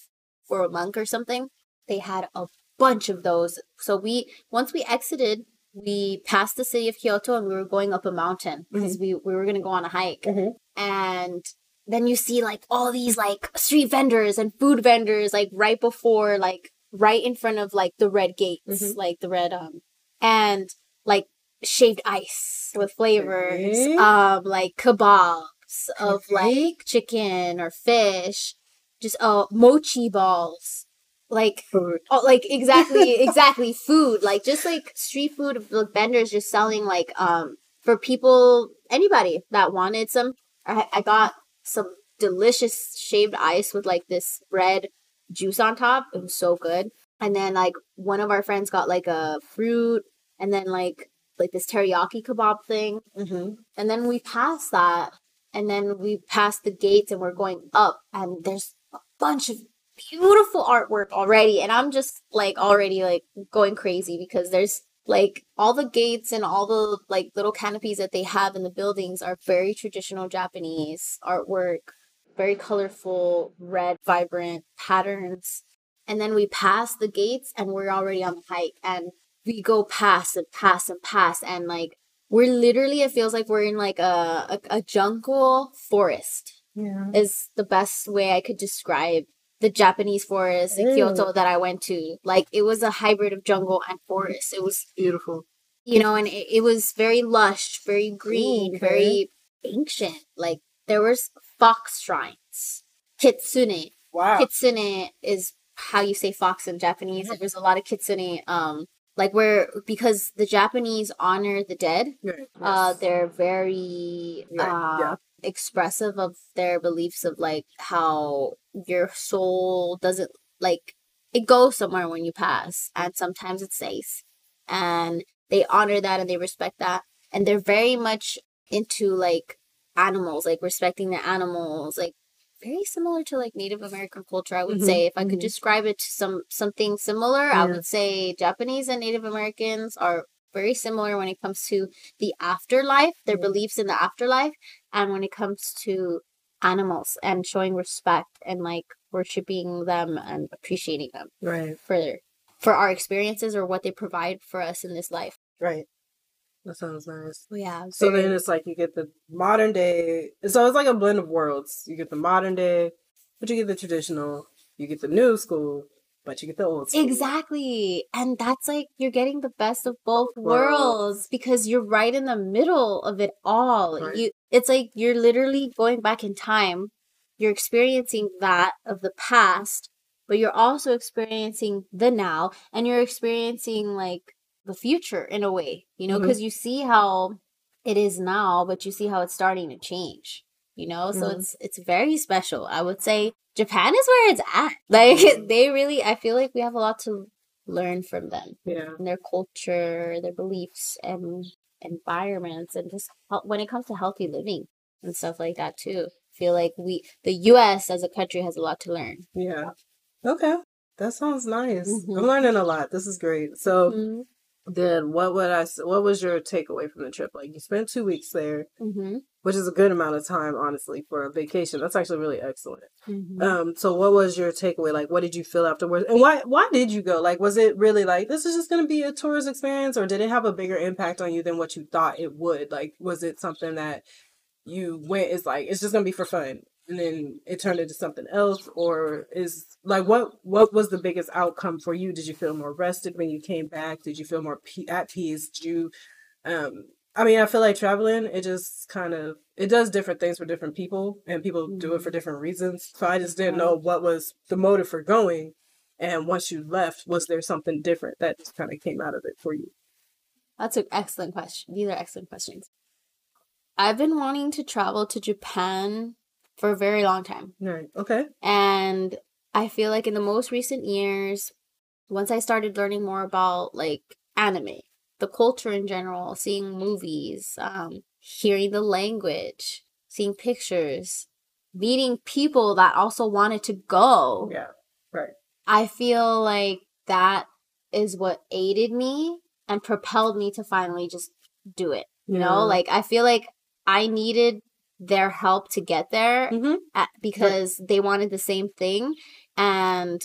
or a monk or something they had a bunch of those. So we once we exited we passed the city of kyoto and we were going up a mountain because we, we were going to go on a hike. Mhm. and then you see like all these like street vendors and food vendors like right before like right in front of like the red gates, Mhm. like the red um and like shaved ice with flavors, um like kebabs of like chicken or fish, just uh mochi balls. Like Food. Oh, like exactly, exactly. Food, like just like street food like, vendors just selling like um for people, anybody that wanted some. I, I got some delicious shaved ice with like this red juice on top. It was so good. And then like one of our friends got like a fruit, and then like like this teriyaki kebab thing. Mm-hmm. And then we passed that, and then we passed the gates, and we're going up, and there's a bunch of beautiful artwork already, and I'm just like already like going crazy because there's like all the gates and all the like little canopies that they have in the buildings are very traditional Japanese artwork, very colorful, red, vibrant patterns. And then we pass the gates, and we're already on the hike, and we go past and past and past, and like we're literally it feels like we're in like a, a, a jungle forest Yeah. is the best way i could describe the japanese forest in kyoto that i went to like it was a hybrid of jungle and forest it was Beautiful. you know and it, it was very lush very green okay. very ancient like there was fox shrines kitsune Wow. kitsune is how you say fox in Japanese. There was a lot of kitsune, um, like where because the Japanese honor the dead. Right. Uh, they're very Right, uh, yeah. expressive of their beliefs of like how your soul doesn't like it goes somewhere when you pass, and sometimes it stays, and they honor that and they respect that, and they're very much into like animals, like respecting the animals, like very similar to like Native American culture. I would Mhm, say if I could mhm. describe it to some something similar, I would say Japanese and Native Americans are very similar when it comes to the afterlife, their Yeah. beliefs in the afterlife, and when it comes to animals and showing respect and like worshiping them and appreciating them Right. for for our experiences or what they provide for us in this life. Right. That sounds nice. Yeah. So then it's like you get the modern day. So it's like a blend of worlds. You get the modern day, but you get the traditional. You get the new school, but you get the old school. Exactly. And that's like you're getting the best of both Worlds. worlds because you're right in the middle of it all. Right. You it's like you're literally going back in time. You're experiencing that of the past, but you're also experiencing the now and you're experiencing like the future in a way, you know, because you see how it is now, but you see how it's starting to change. You know, so Mhm. it's it's very special. I would say Japan is where it's at. Like Mhm. they really I feel like we have a lot to learn from them Yeah. and their culture, their beliefs and environments and just when it comes to healthy living and stuff like that too. I feel like we the US as a country has a lot to learn. Yeah. Okay. That sounds nice. Mhm. I'm learning a lot. This is great. So Mm-hmm. Then, what would I? What was your takeaway from the trip? Like you spent two weeks there, Mm-hmm. which is a good amount of time, honestly, for a vacation. That's actually really excellent. Mm-hmm. Um, so what was your takeaway? Like, what did you feel afterwards? And why why did you go? Like, was it really like this is just gonna be a tourist experience, or did it have a bigger impact on you than what you thought it would? Like, was it something that you went is like it's just gonna be for fun, and then it turned into something else, or is like what what was the biggest outcome for you? Did you feel more rested when you came back? Did you feel more pe- at peace? Did you um I mean, I feel like traveling, it just kind of it does different things for different people, and people do it for different reasons. So I just didn't know what was the motive for going, and once you left, was there something different that just kind of came out of it for you? That's an excellent question. These are excellent questions. I've been wanting to travel to Japan for a very long time. Right. Okay. And I feel like in the most recent years, once I started learning more about like anime, the culture in general, seeing movies, um, hearing the language, seeing pictures, meeting people that also wanted to go, Yeah. Right. I feel like that is what aided me and propelled me to finally just do it. You know, like I feel like I needed their help to get there hmm at, because they wanted the same thing and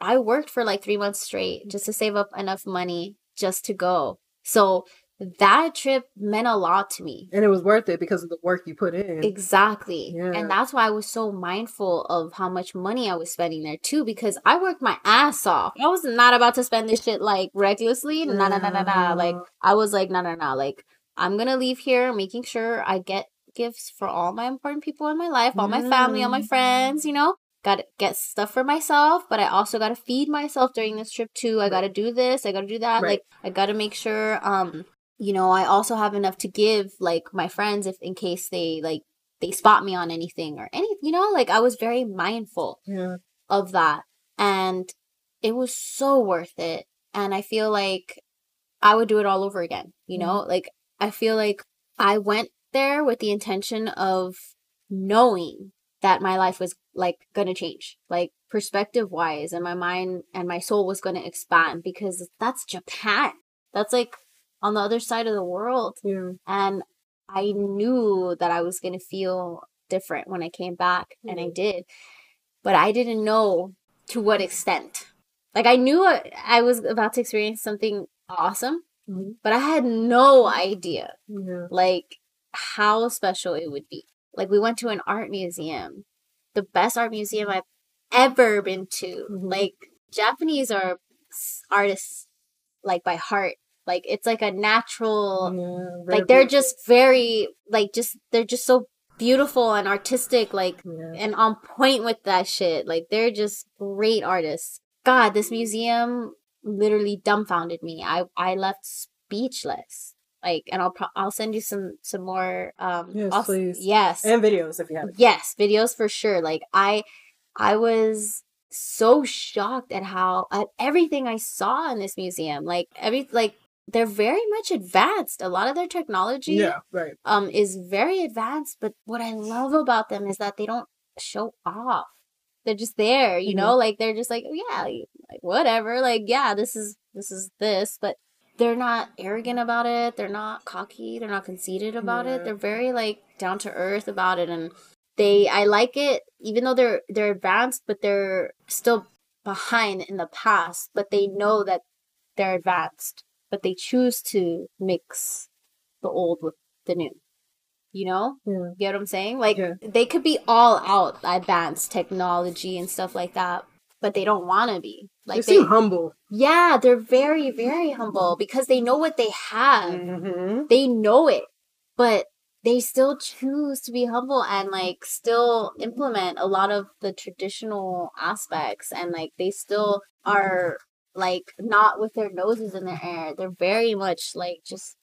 I worked for like 3 months straight just to save up enough money just to go. So that trip meant a lot to me. And it was worth it because of the work you put in. Exactly. Yeah. And that's why I was so mindful of how much money I was spending there too, because I worked my ass off. I was not about to spend this shit like recklessly. Nah, nah, nah, nah, nah. Like, I was like, nah, nah, nah. Like, I'm gonna leave here making sure I get gifts for all my important people in my life, all my family, all my Mm. friends, you know? Gotta get stuff for myself, but I also gotta feed myself during this trip too. I gotta do this, I gotta do that. Right. Like, I gotta make sure, um, you know, I also have enough to give like my friends if in case they like they spot me on anything or any, you know, like I was very mindful Yeah. of that. And it was so worth it. And I feel like I would do it all over again. You know, like I feel like I went there with the intention of knowing that my life was like gonna change, like perspective wise, and my mind and my soul was gonna expand because that's Japan. That's like on the other side of the world. Yeah. And I knew that I was going to feel different when I came back, and I did. But I didn't know to what extent. Like, I knew I, was about to experience something awesome, Mhm. but I had no idea, Yeah. like, how special it would be. Like, we went to an art museum, the best art museum I've ever been to. Mhm. Like, Japanese are artists, like, by heart. Like, it's like a natural Yeah, like they're beautiful. just very like just they're just so beautiful and artistic like Yeah. and on point with that shit like they're just great artists god this museum literally dumbfounded me i i left speechless like and i'll pro- i'll send you some some more um Yes, I'll please. yes and videos if you have. yes videos for sure like i i was so shocked at how at everything i saw in this museum like every like they're very much advanced a lot of their technology Yeah. Right. um is very advanced but what i love about them is that they don't show off they're just there you know like they're just like oh yeah like whatever like yeah this is this is this but they're not arrogant about it they're not cocky they're not conceited about Yeah. it they're very like down to earth about it and they i like it even though they're they're advanced but they're still behind in the past but they know that they're advanced but they choose to mix the old with the new you know Yeah. get what i'm saying like Yeah. they could be all out advanced technology and stuff like that but they don't want to be like they they, seem humble. yeah they're very very humble because they know what they have Mm-hmm. they know it but they still choose to be humble and like still implement a lot of the traditional aspects and like they still are like not with their noses in the air they're very much like just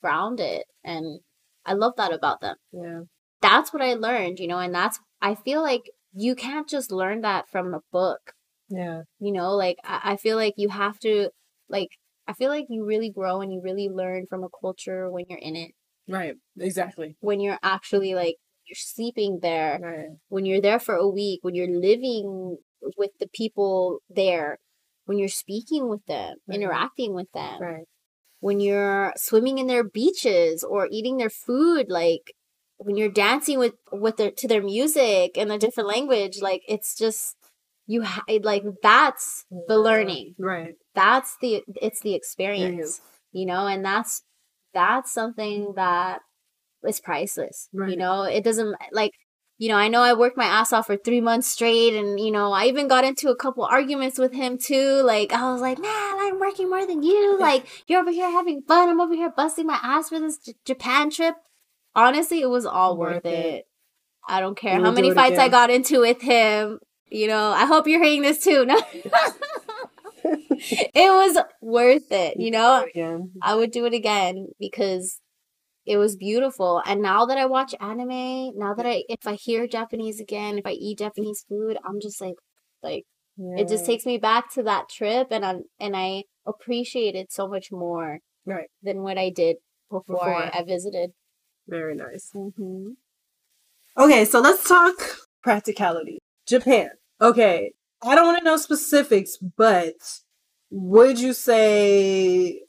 grounded and i love that about them Yeah. that's what i learned you know and that's i feel like you can't just learn that from a book Yeah. you know like I, I feel like you have to like i feel like you really grow and you really learn from a culture when you're in it Right. Exactly. when you're actually like you're sleeping there Right. when you're there for a week when you're living with the people there when you're speaking with them Right. interacting with them Right. when you're swimming in their beaches or eating their food like when you're dancing with with their to their music in a different language like it's just you ha- like that's the learning. Right. that's the it's the experience you know and that's that's something that is priceless you know? It doesn't like you know i know i worked my ass off for three months straight and you know i even got into a couple arguments with him too like i was like man i'm working more than you like you're over here having fun i'm over here busting my ass for this J- japan trip. Honestly it was all worth, Worth it. it. i don't care You how many fights i got into with him you know i hope you're hearing this too no it was worth it you know Again. I would do it again because it was beautiful. And now that I watch anime, now that I if I hear Japanese again, if I eat Japanese food, I'm just like like it just takes me back to that trip and I and I appreciate it so much more Right. than what I did before, Before. I visited. Very nice. Mm-hmm. Okay, so let's talk practicality. Japan. Okay, I don't want to know specifics, but would you say,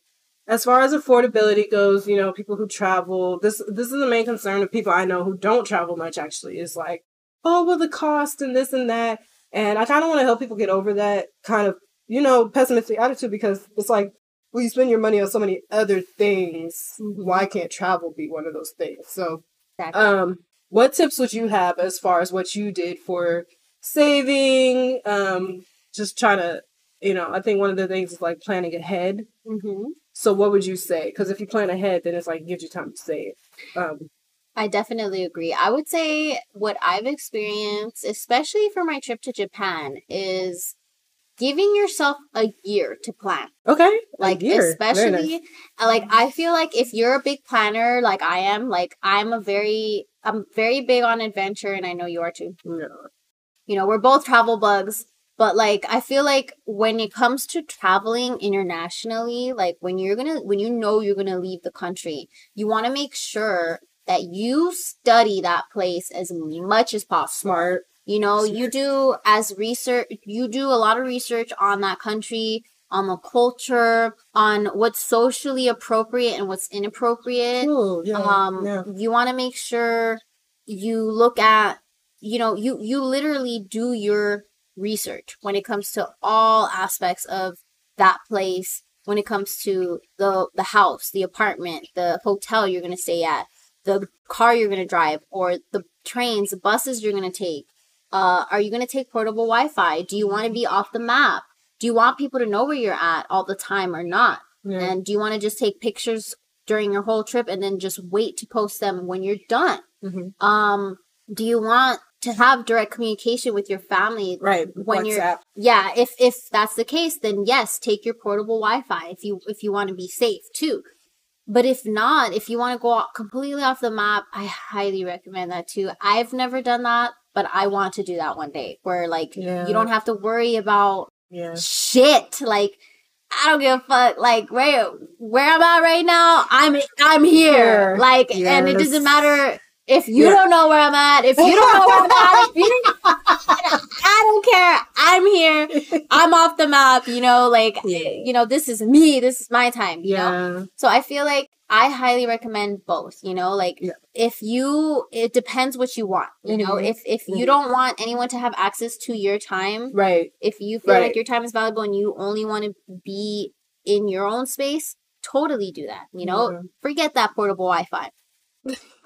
as far as affordability goes, you know, people who travel, this this is the main concern of people I know who don't travel much. Actually, is like, oh, well, the cost and this and that, and I kind of want to help people get over that kind of, you know, pessimistic attitude because it's like well, you spend your money on so many other things. Mhm. Why can't travel be one of those things? So, um, what tips would you have as far as what you did for saving? Um, just trying to, you know, I think one of the things is like planning ahead. hmm So, what would you say? Because if you plan ahead, then it's like gives you time to save. Um, I definitely agree. I would say what I've experienced, especially for my trip to Japan, is giving yourself a year to plan. okay, Like a year. Very nice. especially uh, like I feel like if you're a big planner like I am, like I'm a very I'm very big on adventure and I know you are too. Yeah. You know, we're both travel bugs, but like I feel like when it comes to traveling internationally, like when you're going to when you know you're going to leave the country, you want to make sure that you study that place as much as possible. Smart. You know, you do as research, you do a lot of research on that country, on the culture, on what's socially appropriate and what's inappropriate. Cool. Yeah. um, yeah. you want to make sure you look at, you know, you you literally do your research when it comes to all aspects of that place. When it comes to the the house, the apartment, the hotel you're gonna stay at, the car you're gonna drive, or the trains, the buses you're gonna take. Uh, are you going to take portable Wi-Fi? Do you want to be off the map? Do you want people to know where you're at all the time or not? yeah. And do you want to just take pictures during your whole trip and then just wait to post them when you're done? Mhm. Um, do you want to have direct communication with your family? Right. when you're- WhatsApp. Yeah, if if that's the case, then yes, take your portable Wi-Fi if you if you want to be safe too. But if not, if you want to go out completely off the map, I highly recommend that too. I've never done that, but I want to do that one day where like Yeah. you don't have to worry about Yeah. shit. Like I don't give a fuck. Like where where I'm at right now, I'm I'm here. Here. Like and it doesn't matter if you Yeah. don't know where I'm at. If you don't know where I'm at, if you, I don't care. I'm here. I'm off the map. You know, like Yeah. you know, this is me. This is my time. You know. Yeah. So I feel like I highly recommend both, you know, like Yeah. if you it depends what you want, you know. Mhm. If if Mhm. you don't want anyone to have access to your time, Right. if you feel Right. like your time is valuable and you only want to be in your own space, totally do that, you know. Yeah. Forget that portable Wi-Fi.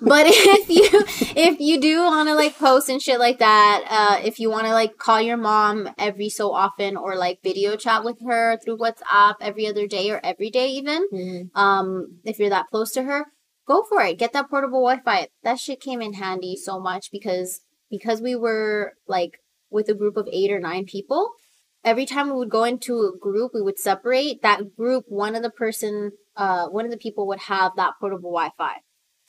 but if you if you do want to like post and shit like that uh if you want to like call your mom every so often or like video chat with her through whatsapp every other day or every day even Mhm. um if you're that close to her go for it. Get that portable wi-fi. That shit came in handy so much because because we were like with a group of eight or nine people every time we would go into a group we would separate that group one of the person uh one of the people would have that portable wi-fi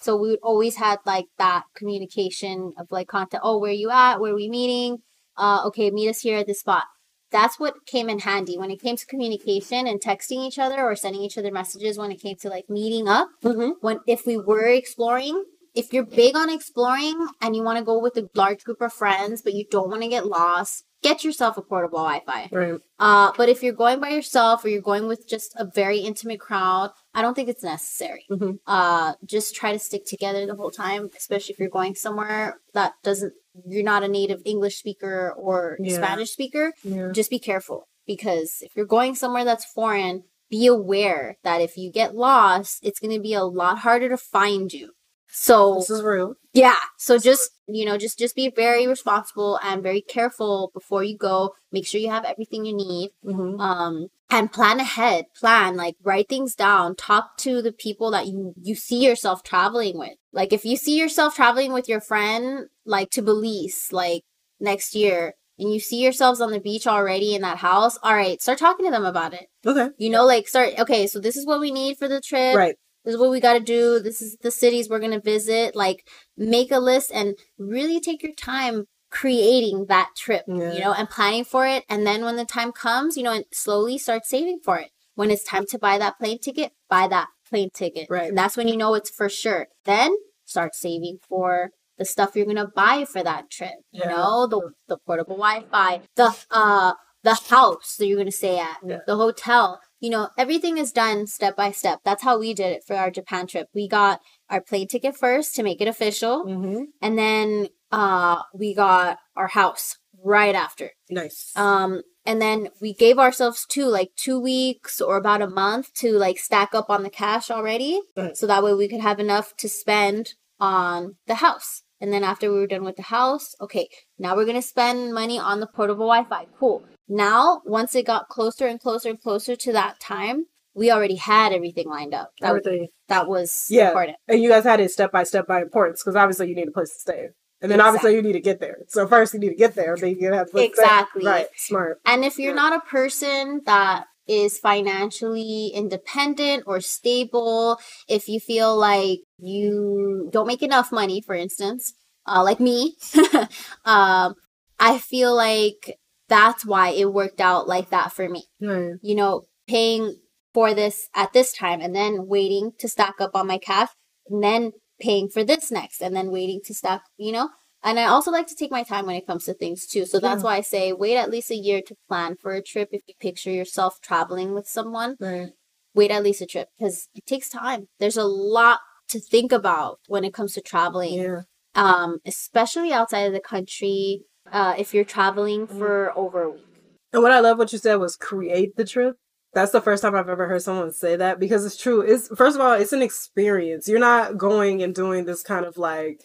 so we would always had like that communication of like content oh where are you at? Where we meeting? Uh okay meet us here at this spot. That's what came in handy. When it came to communication and texting each other or sending each other messages when it came to like meeting up Mhm. when if we were exploring if you're big on exploring and you want to go with a large group of friends but you don't want to get lost get yourself a portable wi-fi Right. uh, but if you're going by yourself or you're going with just a very intimate crowd, I don't think it's necessary. Mhm. Uh, just try to stick together the whole time, especially if you're going somewhere that doesn't, you're not a native English speaker or Yeah. Spanish speaker. Yeah. Just be careful because if you're going somewhere that's foreign, be aware that if you get lost, it's going to be a lot harder to find you. So This is real. yeah. So just, you know, just just be very responsible and very careful before you go. Make sure you have everything you need. Mhm. Um and plan ahead. Plan like write things down. Talk to the people that you you see yourself traveling with. Like if you see yourself traveling with your friend like to Belize like next year and you see yourselves on the beach already in that house, all right, start talking to them about it. Okay. You know, like start okay, so this is what we need for the trip Right. This is what we got to do. This is the cities we're going to visit. Like make a list and really take your time creating that trip Yeah. you know and planning for it. And then when the time comes you know and slowly start saving for it. When it's time to buy that plane ticket buy that plane ticket. Right. and that's when you know it's for sure. Then start saving for the stuff you're going to buy for that trip you know the the portable wi-fi the uh the house that you're going to stay at Yeah. the hotel you know everything is done step by step that's how we did it for our japan trip we got our plane ticket first to make it official Mm-hmm. and then uh we got our house right after. Nice. Um, and then we gave ourselves two, like two weeks or about a month to like stack up on the cash already. Right. So that way we could have enough to spend on the house. And then after we were done with the house, okay, now we're gonna spend money on the portable Wi-Fi. Cool. Now, once it got closer and closer and closer to that time, we already had everything lined up. That, Everything. that was Yeah. important. And you guys had it step by step by importance because obviously you need a place to stay. And then obviously you need to get there. So first you need to get there, then you have to place to stay. Exactly. Right. Smart. And if you're Yeah. not a person that is financially independent or stable, if you feel like you don't make enough money, for instance, uh, like me, um, I feel like that's why it worked out like that for me. Right. You know, paying for this at this time and then waiting to stack up on my cash and then paying for this next and then waiting to stack, you know? And I also like to take my time when it comes to things too. So that's Yeah. why I say wait at least a year to plan for a trip. If you picture yourself traveling with someone, Right. wait at least a trip because it takes time. There's a lot to think about when it comes to traveling, Yeah. um, especially outside of the country. Uh, if you're traveling Mm. for over a week. And what I love what you said was create the trip. That's the first time I've ever heard someone say that because it's true. It's first of all, it's an experience. You're not going and doing this kind of like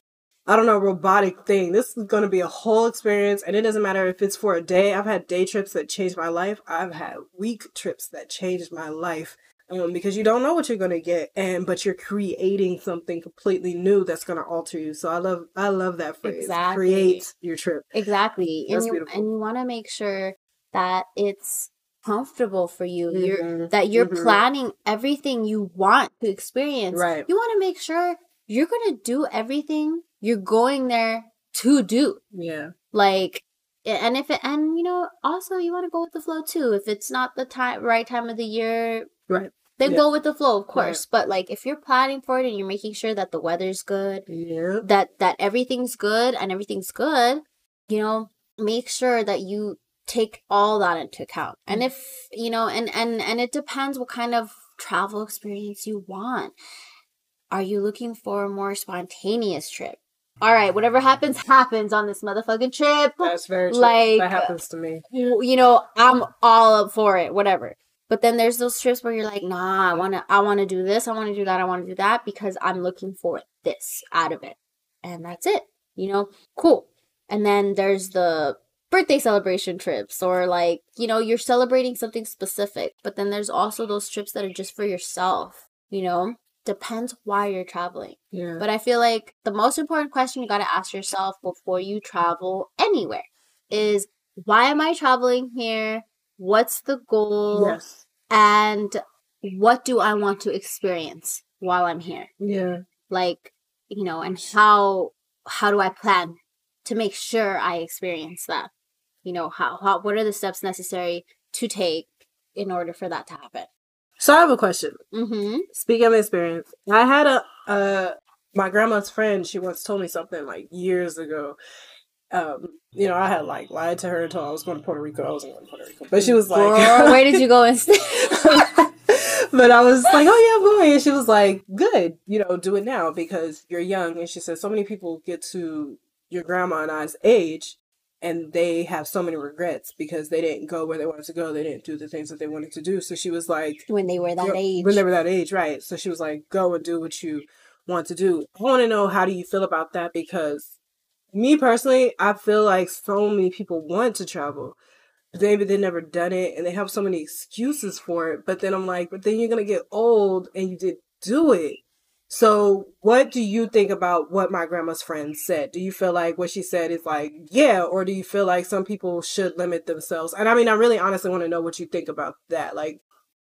I don't know, robotic thing. This is going to be a whole experience and it doesn't matter if it's for a day. I've had day trips that changed my life. I've had week trips that changed my life. Um, because you don't know what you're gonna get, and but you're creating something completely new that's gonna alter you. So I love, I love that phrase. Exactly. Create your trip. Exactly. That's and you beautiful. and you want to make sure that it's comfortable for you. You're Mhm. that you're Mhm. planning everything you want to experience. Right. You want to make sure you're going to do everything you're going there to do. Yeah. Like and if it and you know also you want to go with the flow too. If it's not the time right time of the year, Right. then Yeah. go with the flow, of Right. course. But like if you're planning for it and you're making sure that the weather's good, Yeah. that that everything's good and everything's good you know make sure that you take all that into account and Mm. if you know and and and it depends what kind of travel experience you want are you looking for a more spontaneous trip all right whatever happens happens on this motherfucking trip That's very true. Like- that happens to me. you know i'm all up for it whatever but then there's those trips where you're like nah i want to i want to do this i want to do that i want to do that because i'm looking for this out of it. And that's it you know? Cool. And then there's the birthday celebration trips or like you know you're celebrating something specific but then there's also those trips that are just for yourself you know? Depends why you're traveling. Yeah. but I feel like the most important question you got to ask yourself before you travel anywhere is why am I traveling here? What's the goal? yes. And what do I want to experience while I'm here? Yeah. Like, you know, and how how do I plan to make sure I experience that? You know, how, how what are the steps necessary to take in order for that to happen? So I have a question. Mhm. Speaking of experience, I had a uh my grandma's friend. She once told me something like years ago. Um, you know, I had like lied to her until I was going to Puerto Rico. I wasn't going to Puerto Rico, but she was like, Girl, where did you go instead? but I was like, oh yeah, I'm going. And she was like, good, you know, do it now because you're young. And she said, so many people get to your grandma and I's age and they have so many regrets because they didn't go where they wanted to go. They didn't do the things that they wanted to do. So she was like, when they were that age. When they were that age, right. So she was like, go and do what you want to do. I want to know how do you feel about that because me personally, I feel like so many people want to travel. But maybe they've never done it and they have so many excuses for it. But then I'm like, but then you're going to get old and you did do it. So what do you think about what my grandma's friend said? Do you feel like what she said is like, yeah, or do you feel like some people should limit themselves? And I mean, I really honestly want to know what you think about that. Like,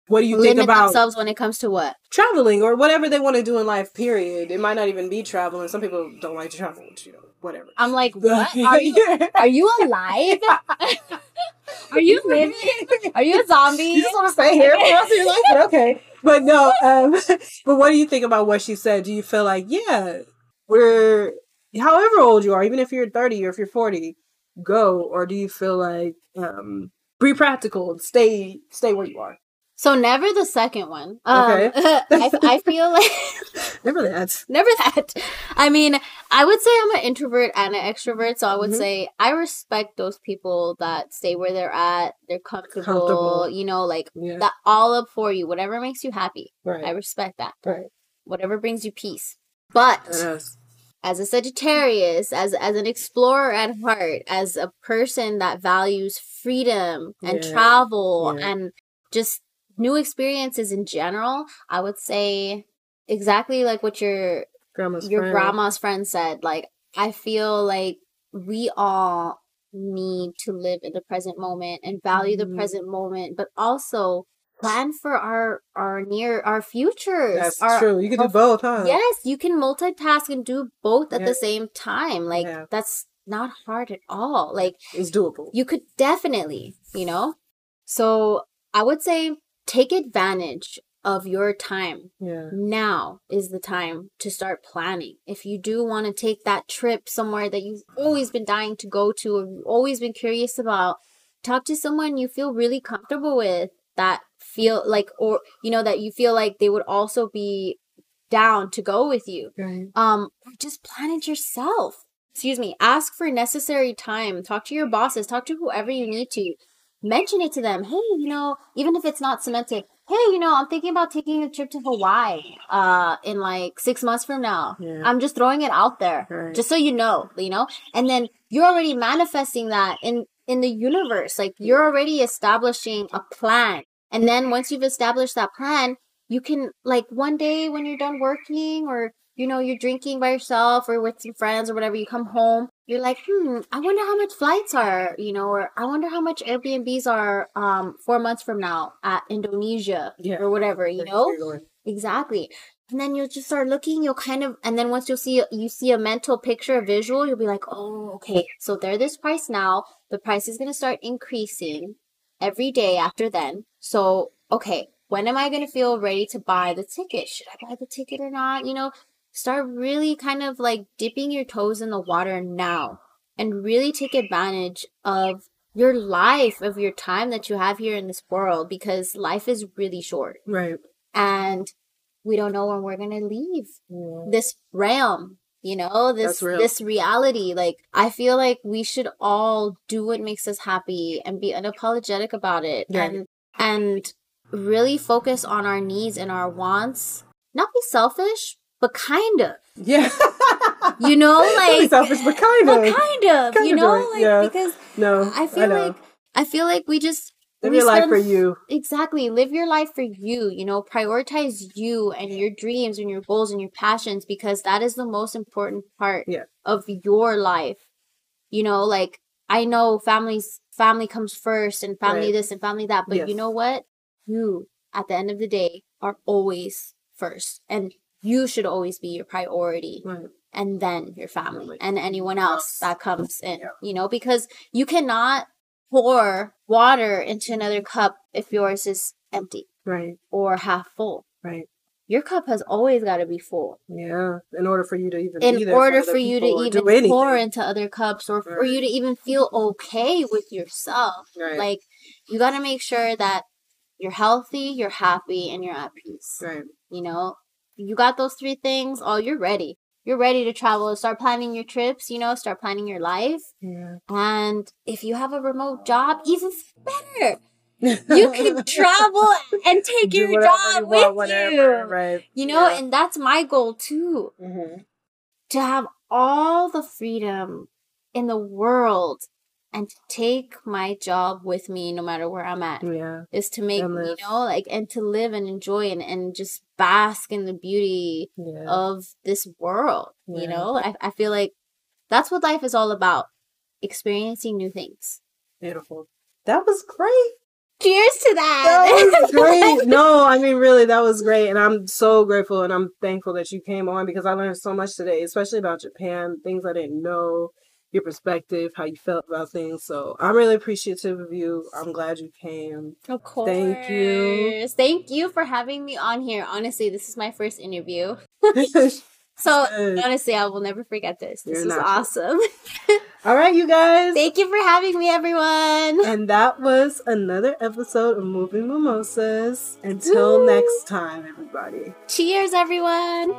what do you think limit about themselves when it comes to what? traveling or whatever they want to do in life, period? It might not even be traveling. Some people don't like to travel, you know, whatever. I'm like, what? Are you are you alive? are you living? Are you a zombie? You just want to stay here for the rest of your life? But okay. But no, um, but what do you think about what she said? Do you feel like, yeah, we're, however old you are, even if you're 30 or if you're 40, go? Or do you feel like, um, be practical and stay, stay where you are? So never the second one. Um, Okay. I, I feel like Never that. never that. I mean, I would say I'm an introvert and an extrovert, so I would Mhm. say I respect those people that stay where they're at. They're comfortable, Comfortable. you know, like Yeah. that all up for you. Whatever makes you happy, right. I respect that. right. Whatever brings you peace. But Yes. as a Sagittarius, as as an explorer at heart, as a person that values freedom and Yeah. travel Yeah. and just new experiences in general, I would say exactly like what your Grandma's your friend. grandma's friend said. Like I feel like we all need to live in the present moment and value Mhm. the present moment, but also plan for our our near our futures. That's our, true. You can do both, huh? Yes, you can multitask and do both at Yeah. the same time. Like Yeah. that's not hard at all. Like It's doable. you could definitely, you know? So I would say take advantage of your time. yeah. Now is the time to start planning. If you do want to take that trip somewhere that you've always been dying to go to or you've always been curious about, talk to someone you feel really comfortable with that feel like or you know that you feel like they would also be down to go with you Right. um just plan it yourself excuse me ask for necessary time talk to your bosses talk to whoever you need to mention it to them hey you know even if it's not semantic, hey you know i'm thinking about taking a trip to hawaii uh in like six months from now Yeah. i'm just throwing it out there Right. just so you know you know and then you're already manifesting that in in the universe like you're already establishing a plan and then once you've established that plan you can like one day when you're done working or you know you're drinking by yourself or with some friends or whatever you come home you're like hmm i wonder how much flights are you know or i wonder how much airbnbs are um four months from now at indonesia Yeah. or whatever you know. Exactly. And then you'll just start looking, you'll kind of and then once you'll see you see a mental picture, a visual, you'll be like, "Oh, okay. So they're this price now. The price is going to start increasing every day after then. So, okay, when am I going to feel ready to buy the ticket? Should I buy the ticket or not? You know, start really kind of like dipping your toes in the water now and really take advantage of your life, of your time that you have here in this world because life is really short Right. and we don't know when we're gonna leave Yeah. this realm you know this this reality like i feel like we should all do what makes us happy and be unapologetic about it Yeah. and and really focus on our needs and our wants not be selfish but kind of Yeah. you know like selfish, but kind but of. kind of Kinda you do know like yeah. because No. i feel know. like i feel like we just live we your life for you. Exactly. Live your life for you, you know, prioritize you and your dreams and your goals and your passions because that is the most important part Yeah. of your life. You know, like I know families family comes first and family Right. this and family that, but Yes. you know what? You at the end of the day are always first and you should always be your priority Right. and then your family and anyone else that comes in, Yeah. you know, because you cannot pour water into another cup if yours is empty Right. or half full. Right. Your cup has always got to be full Yeah. In order for you to even be in order other for you to even pour into other cups or for you to even feel okay with yourself. Right. Like, you got to make sure that you're healthy, you're happy, and you're at peace. Right. You know, you got those three things, oh, you're ready. You're ready to travel, start planning your trips, you know, start planning your life. Yeah. And if you have a remote job, even better. You can travel and take Do your job you want, with whatever, you. Right. You know, Yeah. and that's my goal too hmm to have all the freedom in the world and to take my job with me no matter where I'm at. Yeah. Is to make, And you know, like, and to live and enjoy and, and just bask in the beauty Yeah. of this world. Yeah. You know, I, I feel like that's what life is all about experiencing new things. Beautiful. That was great. Cheers to that. That was great. No, I mean, really, that was great. And I'm so grateful and I'm thankful that you came on because I learned so much today, especially about Japan, things I didn't know, your perspective, how you felt about things. So I'm really appreciative of you. I'm glad you came. Of course. Thank you. Thank you for having me on here. Honestly, this is my first interview. So honestly, I will never forget this. This You're was awesome. All right, you guys. Thank you for having me, everyone. And that was another episode of Moving Mimosas. Until Woo. next time, everybody. Cheers, everyone.